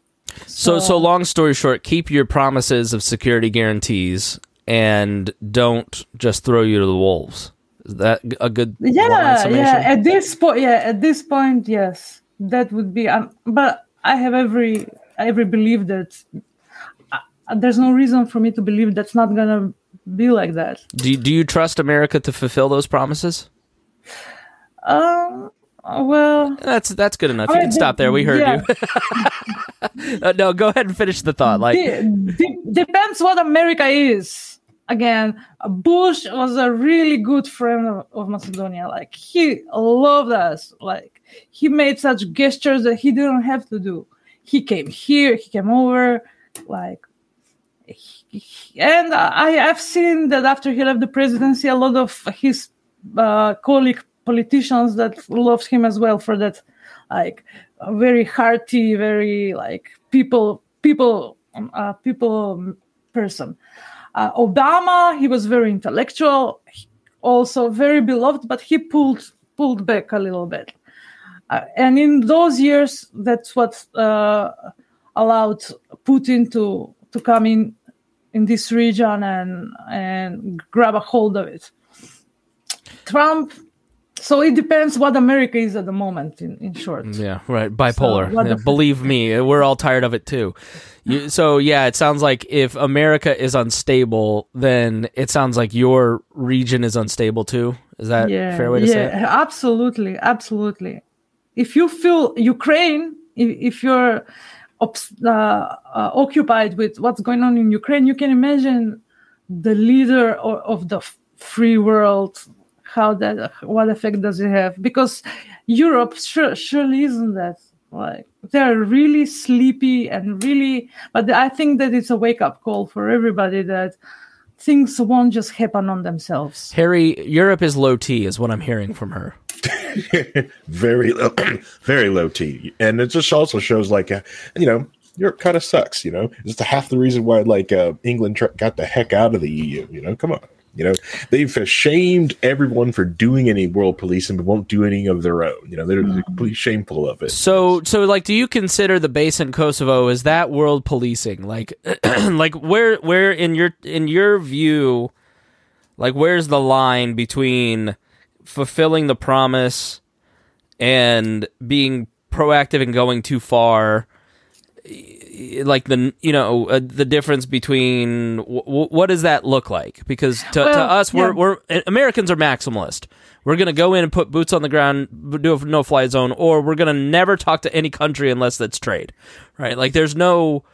So, so, so long story short, keep your promises of security guarantees and don't just throw you to the wolves. Is that a good
yeah yeah at this point yeah at this point yes that would be um, but i have every every belief that there's no reason for me to believe that's not gonna be like that.
Do you, do you trust America to fulfill those promises?
Um. Well,
that's that's good enough. You can stop there. We heard yeah. you. <laughs> uh, no, go ahead and finish the thought. Like,
de- de- depends what America is. Again, Bush was a really good friend of, of Macedonia. Like, he loved us. Like, he made such gestures that he didn't have to do. He came here. He came over. Like, and I have seen that after he left the presidency, a lot of his uh, colleague politicians that loved him as well for that, like very hearty, very like people, people, uh, people person. Uh, Obama, he was very intellectual, also very beloved, but he pulled pulled back a little bit. Uh, and in those years, that's what uh, allowed Putin to to come in in this region and and grab a hold of it. Trump. So it depends what America is at the moment. In, in short.
Yeah. Right. Bipolar. So yeah, believe me, we're all tired of it too. You, so yeah, it sounds like if America is unstable, then it sounds like your region is unstable too. Is that yeah, fair way to
yeah,
say it?
Absolutely, absolutely. If you feel Ukraine, if, you're uh, uh, occupied with what's going on in Ukraine, you can imagine the leader of, of the free world how that what effect does it have? Because europe sure, surely isn't that like they're really sleepy and really but i think that it's a wake-up call for everybody that things won't just happen on themselves.
Harry europe is low t is what i'm hearing from her <laughs>
very low, <clears throat> very low T, and it just also shows like, uh, you know, Europe kind of sucks. You know, it's half the reason why like uh, England tra- got the heck out of the EU. You know, come on. You know, they've shamed everyone for doing any world policing, but won't do any of their own. You know, they're mm. completely shameful of it.
So, so like, do you consider the base in Kosovo is that world policing? Like, <clears throat> like where, where in your in your view, like, where's the line between fulfilling the promise and being proactive and going too far like the you know uh, the difference between w- what does that look like? Because to, well, to us we're, yeah. we're americans are maximalist. We're going to go in and put boots on the ground do a no fly zone or we're going to never talk to any country unless that's trade right? Like there's no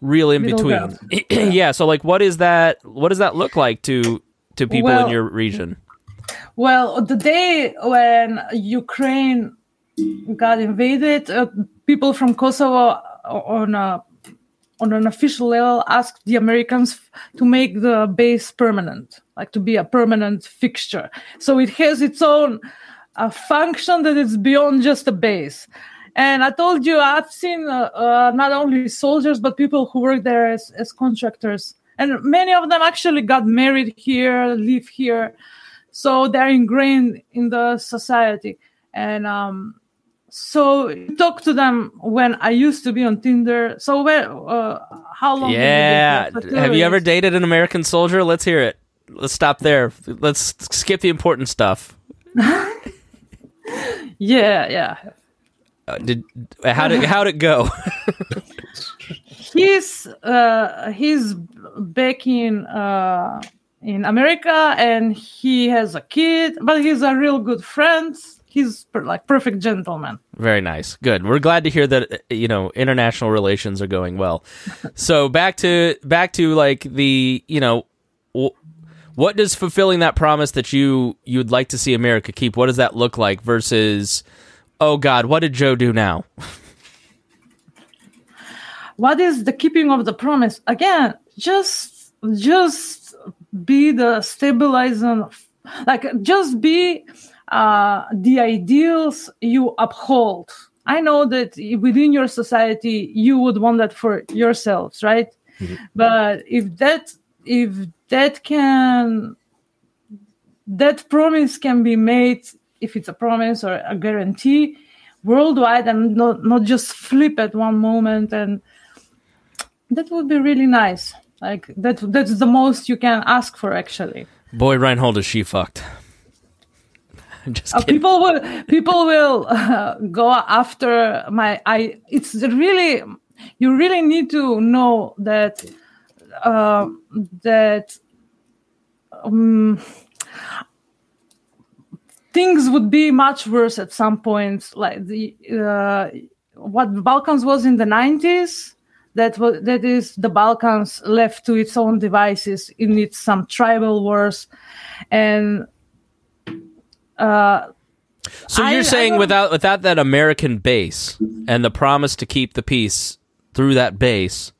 real in between. <clears throat> yeah so like what is that what does that look like to to people well, in your region
well, the day when Ukraine got invaded, uh, people from Kosovo on a on an official level asked the Americans to make the base permanent, like to be a permanent fixture. So it has its own uh, function that is beyond just a base. And I told you, I've seen uh, uh, not only soldiers, but people who work there as, as contractors. And many of them actually got married here, live here. So they're ingrained in the society. And um, so talk to them when I used to be on Tinder. So where, uh, how long?
Yeah. Have you ever dated an American soldier? Let's hear it. Let's stop there. Let's skip the important stuff. <laughs>
yeah, yeah.
Uh, did how did how did it go? <laughs>
he's uh, he's back in uh, in America and he has a kid, but he's a real good friend he's per- like perfect gentleman.
Very nice. Good. We're glad to hear that you know international relations are going well. <laughs> so back to back to like the you know w- what does fulfilling that promise that you you'd like to see America keep? What does that look like versus oh God, what did Joe do now? <laughs>
what is the keeping of the promise? Again, just just be the stabilizer, like just be uh, the ideals you uphold. I know that within your society you would want that for yourselves, right? Mm-hmm. But if that if that can that promise can be made if it's a promise or a guarantee worldwide and not not just flip at one moment and that would be really nice like that that's the most you can ask for actually.
Boy reinhold is she fucked. <laughs>
Just uh, people will people will <laughs> uh, go after my i it's really you really need to know that uh, that um, things would be much worse at some points like the uh, what balkans was in the 90s that was that is the balkans left to its own devices in its some tribal wars. And uh,
so you're I, saying I without without that American base and the promise to keep the peace through that base,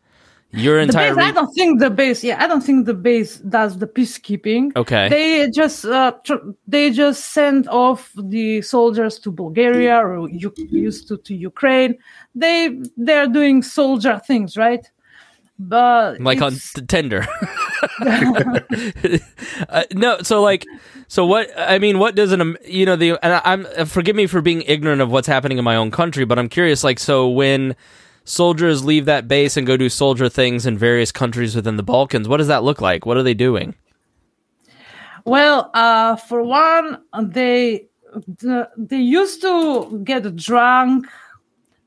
your entire.
Base, I don't think the base. Yeah, I don't think the base does the peacekeeping.
Okay.
They just uh, tr- they just send off the soldiers to Bulgaria or you used to to Ukraine. They they're doing soldier things, right? But
like on Tinder. <laughs> uh, no, so like, so what? I mean, what does an you know the? And I'm uh, forgive me for being ignorant of what's happening in my own country, but I'm curious. Like, so when soldiers leave that base and go do soldier things in various countries within the Balkans, what does that look like? What are they doing?
Well, uh, for one, they they used to get drunk.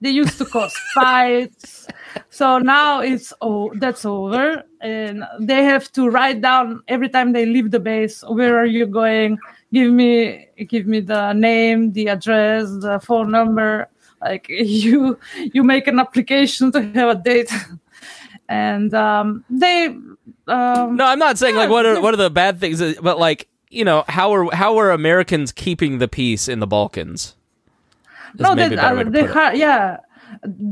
They used to cause <laughs> fights so now it's oh that's over and they have to write down every time they leave the base where are you going give me give me the name the address the phone number like <laughs> you you make an application to have a date. And um they um,
no i'm not saying yeah, like what are what are the bad things but like you know how are how are americans keeping the peace in the balkans?
No, they, uh, they ha- yeah,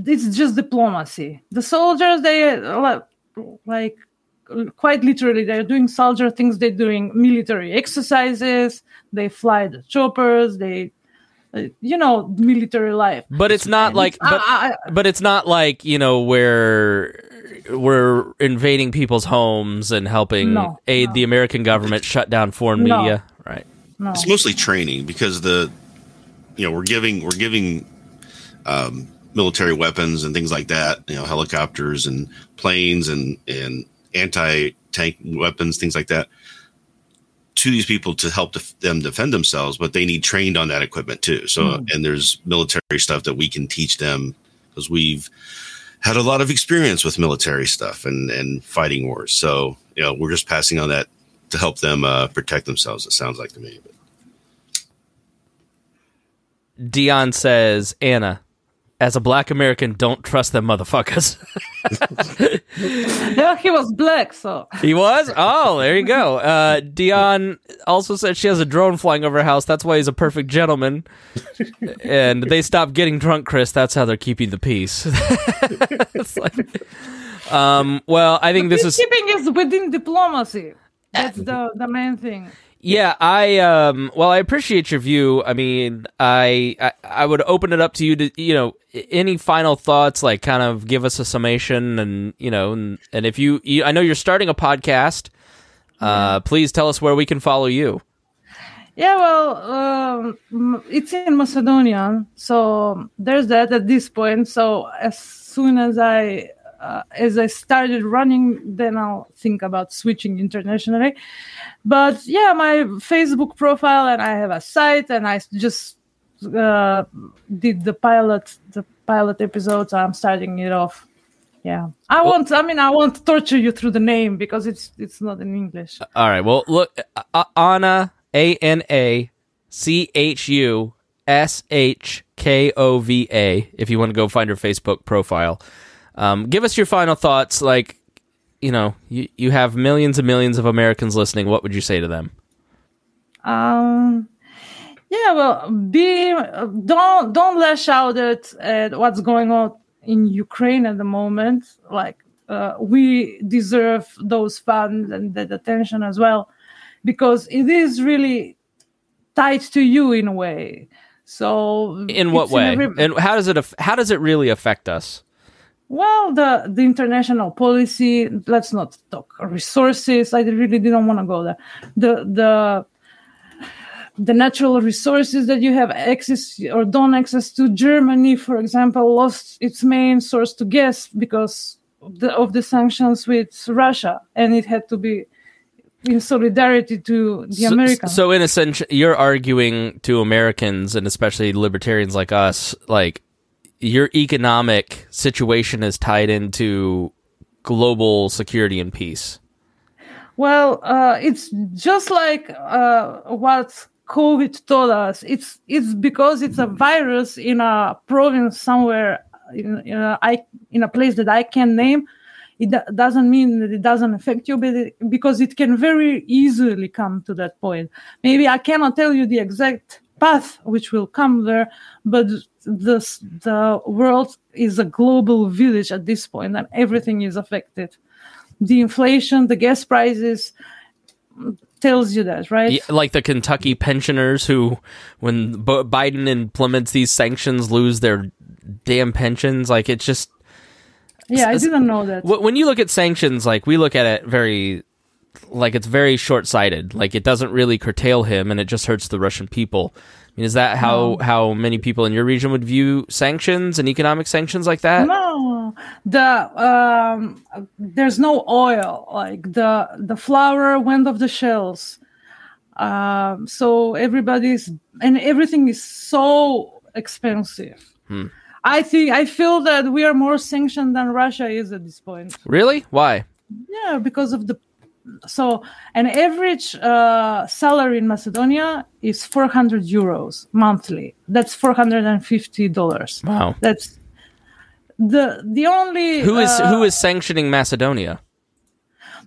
it's just diplomacy. The soldiers, they like quite literally they're doing soldier things they're doing military exercises they fly the choppers they uh, you know military life.
But it's not and like but, I, I, but it's not like you know where we're invading people's homes and helping no, aid no. the american government shut down foreign no, media. Right.
It's mostly training because the you know we're giving we're giving um, military weapons and things like that, you know, helicopters and planes and, and anti tank weapons, things like that to these people to help def- them defend themselves, but they need trained on that equipment too. So, mm. and there's military stuff that we can teach them because we've had a lot of experience with military stuff and, and fighting wars. So, you know, we're just passing on that to help them uh, protect themselves. It sounds like to me. But.
Dion says, Anna, as a black American, don't trust them motherfuckers. <laughs>
Yeah, he was black, so
he was? Oh, there you go. Uh, Dion also said she has a drone flying over her house. That's why he's a perfect gentleman. and they stopped getting drunk, Chris. That's how they're keeping the peace. <laughs> It's like- um, well, I think this is.
Keeping is within diplomacy. That's the the main thing.
Yeah, I um well I appreciate your view. I mean, I, I I would open it up to you to you know any final thoughts like kind of give us a summation and you know and, and if you, you I know you're starting a podcast, uh please tell us where we can follow you.
Yeah, well, um, it's in Macedonian, so there's that at this point. So as soon as I uh, as I started running, then I'll think about switching internationally. But yeah, my Facebook profile and I have a site, and I just uh, did the pilot the pilot episodes. I'm starting it off. Yeah, I won't. I mean, I won't torture you through the name because it's it's not in English.
All right. Well, look uh, Anna A N A C H U S H K O V A if you want to go find her Facebook profile. Um, give us your final thoughts. Like, you know, you, you have millions and millions of Americans listening. What would you say to them?
Um, yeah, well, be don't don't lash out at, at what's going on in Ukraine at the moment. Like uh, we deserve those funds and that attention as well, because it is really tied to you in a way. So
In what way?
every-
and how does it how does it really affect us?
Well, the the international policy. Let's not talk resources. I really didn't want to go there. The the the natural resources that you have access or don't access to. Germany, for example, lost its main source to gas because of the, of the sanctions with Russia, and it had to be in solidarity to the
So-
Americans.
So, in a sense, you're arguing to Americans and especially libertarians like us, like your economic situation is tied into global security and peace.
Well, uh, it's just like uh, what COVID taught us. It's it's because it's a virus in a province somewhere in, in a I in a place that I can name. It doesn't mean that it doesn't affect you, but it, because it can very easily come to that point. Maybe I cannot tell you the exact path which will come there, but the the world is a global village at this point, and everything is affected the inflation, the gas prices tells you that, right?
Yeah, like the Kentucky pensioners who, when Bo- Biden implements these sanctions, lose their damn pensions. Like it's just
Yeah, I didn't know that.
When you look at sanctions, like we look at it very, like it's very short sighted. Like it doesn't really curtail him, and it just hurts the Russian people. I mean, is that how how many people in your region would view sanctions and economic sanctions like that?
No, the um, there's no oil. Like the the flour went off the shelves. Um, so everybody's and everything is so expensive.
Hmm.
I think I feel that we are more sanctioned than Russia is at this point.
Really? Why?
Yeah, because of the so an average uh, salary in Macedonia is 400 euros monthly. That's 450 dollars.
Wow.
That's the the only
Who is
uh,
who is sanctioning Macedonia?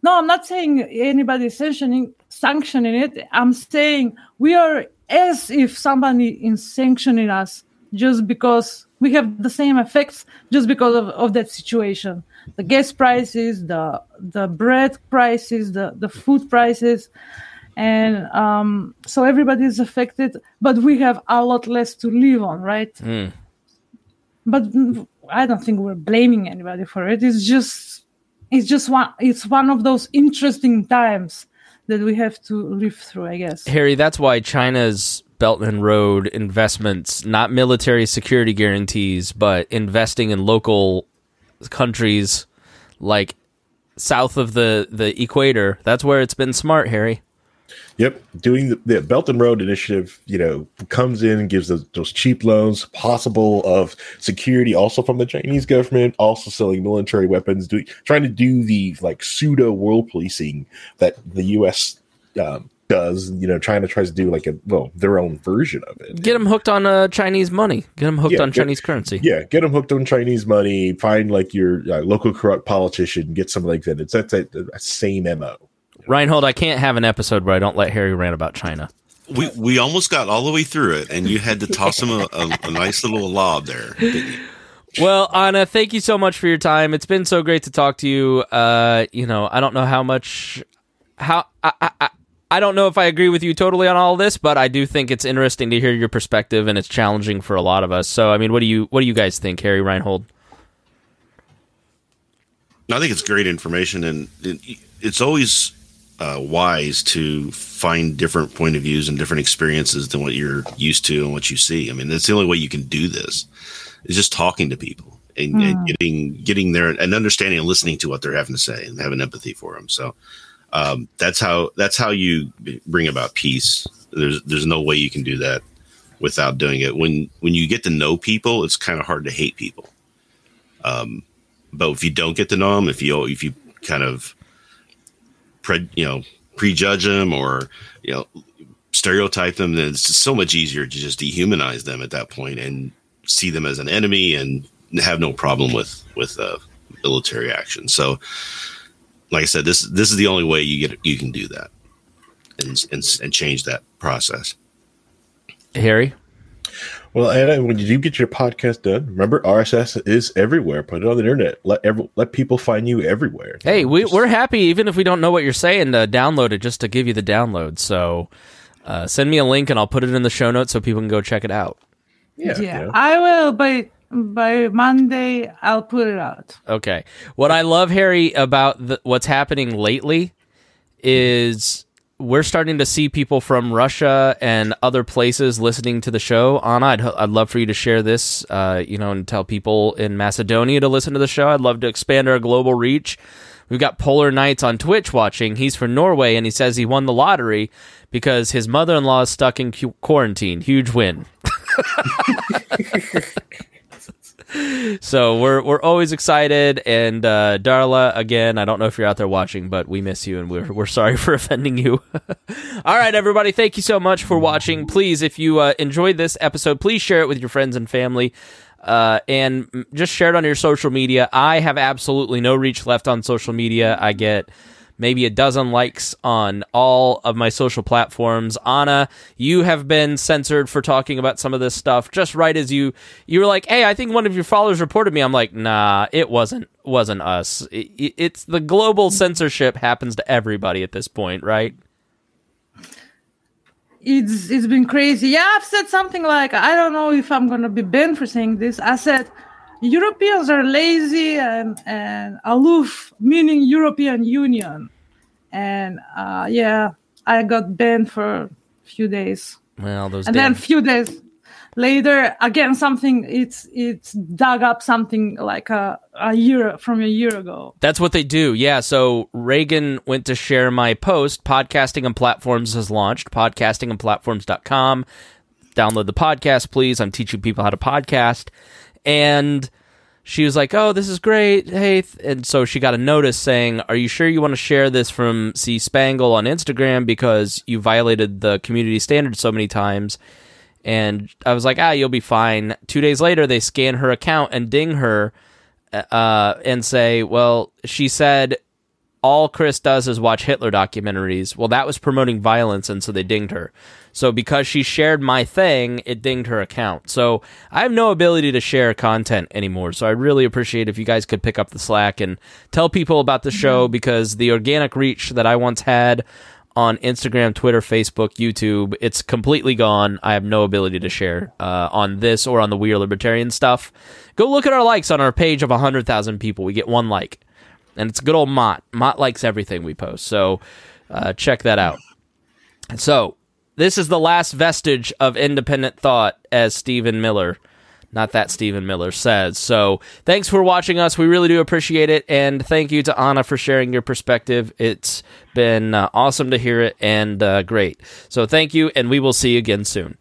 no i'm not saying anybody is sanctioning sanctioning it i'm saying we are as if somebody is sanctioning us just because we have the same effects just because of, of that situation the gas prices the the bread prices the the food prices and um, so everybody is affected but we have a lot less to live on right
Mm.
but I don't think we're blaming anybody for it. It's just it's just one it's one of those interesting times that we have to live through, I guess.
Harry, that's why China's Belt and Road investments, not military security guarantees, but investing in local countries like south of the, the equator. That's where it's been smart, Harry.
Yep, doing the, the Belt and Road Initiative, you know, comes in and gives those, those cheap loans, possible of security, also from the Chinese government, also selling military weapons, doing trying to do the like pseudo world policing that the U.S. Um, does. You know, China tries to do like a well their own version of it.
Get them hooked on uh, Chinese money. Get them hooked
Yeah,
on
get-
Chinese currency.
Yeah, get them hooked on Chinese money. Find like your uh, local corrupt politician. Get something like that. It's that's that, that same mo.
Reinhold, I can't have an episode where I don't let Harry rant about China.
We we almost got all the way through it, and you had to toss him a, a, a nice little lob there. didn't you?
Well, Anna, thank you so much for your time. It's been so great to talk to you. Uh, you know, I don't know how much how I, I, I I don't know if I agree with you totally on all this, but I do think it's interesting to hear your perspective, and it's challenging for a lot of us. So, I mean, what do you what do you guys think, Harry Reinhold?
I think it's great information, and it's always uh, wise to find different point of views and different experiences than what you're used to and what you see. I mean, that's the only way you can do this is just talking to people and, and getting getting there and understanding and listening to what they're having to say and having empathy for them. So um, that's how that's how you bring about peace. There's there's no way you can do that without doing it. When when you get to know people, it's kind of hard to hate people. Um, but if you don't get to know them, if you if you kind of pre, you know prejudge them or you know stereotype them, then it's so much easier to just dehumanize them at that point and see them as an enemy and have no problem with with uh, military action. So, like I said, this this is the only way you get you can do that and and, and change that process.
Harry?
Well, Anna, when you do get your podcast done, remember RSS is everywhere. Put it on the internet. Let every, let people find you everywhere.
Hey, we, we're happy, even if we don't know what you're saying, to download it just to give you the download. So uh, send me a link and I'll put it in the show notes so people can go check it out.
yeah,
Yeah,
you know.
I will by by Monday. I'll put it out.
Okay. What I love, Harry, about the, what's happening lately is we're starting to see people from Russia and other places listening to the show. Anna, I'd, I'd love for you to share this, uh, you know, and tell people in Macedonia to listen to the show. I'd love to expand our global reach. We've got Polar Knights on Twitch watching. He's from Norway and he says he won the lottery because his mother in law is stuck in cu- quarantine. Huge win. <laughs> So we're we're always excited, and uh, Darla, again, I don't know if you're out there watching, but we miss you, and we're we're sorry <laughs> for offending you. <laughs> All right, everybody, thank you so much for watching. Please, if you uh, enjoyed this episode, please share it with your friends and family, uh, and just share it on your social media. I have absolutely no reach left on social media. I get maybe a dozen likes on all of my social platforms. Anna, you have been censored for talking about some of this stuff. Just right as you you were like, "Hey, I think one of your followers reported me." I'm like, "Nah, it wasn't wasn't us. It, it- it's the global censorship happens to everybody at this point, right?"
It's it's been crazy. Yeah, I've said something like I don't know if I'm gonna be banned for saying this. I said Europeans are lazy and and aloof, meaning European Union, and uh, yeah, I got banned for a few days.
Well, those
and
damn-
then a few days later again something it's it's dug up something like a, a year from a year ago
That's what they do. Yeah. So Reagan went to share my post. Podcasting and Platforms has launched. Podcastingandplatforms.com. Download the podcast, please. I'm teaching people how to podcast. And she was like, "Oh, this is great." Hey, th-" and so she got a notice saying, "Are you sure you want to share this from C Spangle on Instagram because you violated the community standards so many times?" And I was like, "Ah, you'll be fine." 2 days later, they scan her account and ding her uh, and say, "Well, she said all Chris does is watch Hitler documentaries." Well, that was promoting violence, and so they dinged her. So because she shared my thing, it dinged her account. So I have no ability to share content anymore. So I really appreciate if you guys could pick up the slack and tell people about the show because the organic reach that I once had on Instagram, Twitter, Facebook, YouTube, it's completely gone. I have no ability to share uh, on this or on the We Are Libertarian stuff. Go look at our likes on our page of 100,000 people. We get one like. And it's good old Mott. Mott likes everything we post. So uh, check that out. So this is the last vestige of independent thought, as Stephen Miller, not that Stephen Miller, says. So thanks for watching us. We really do appreciate it. And thank you to Anna for sharing your perspective. It's been uh, awesome to hear it and uh, great. So thank you, and we will see you again soon.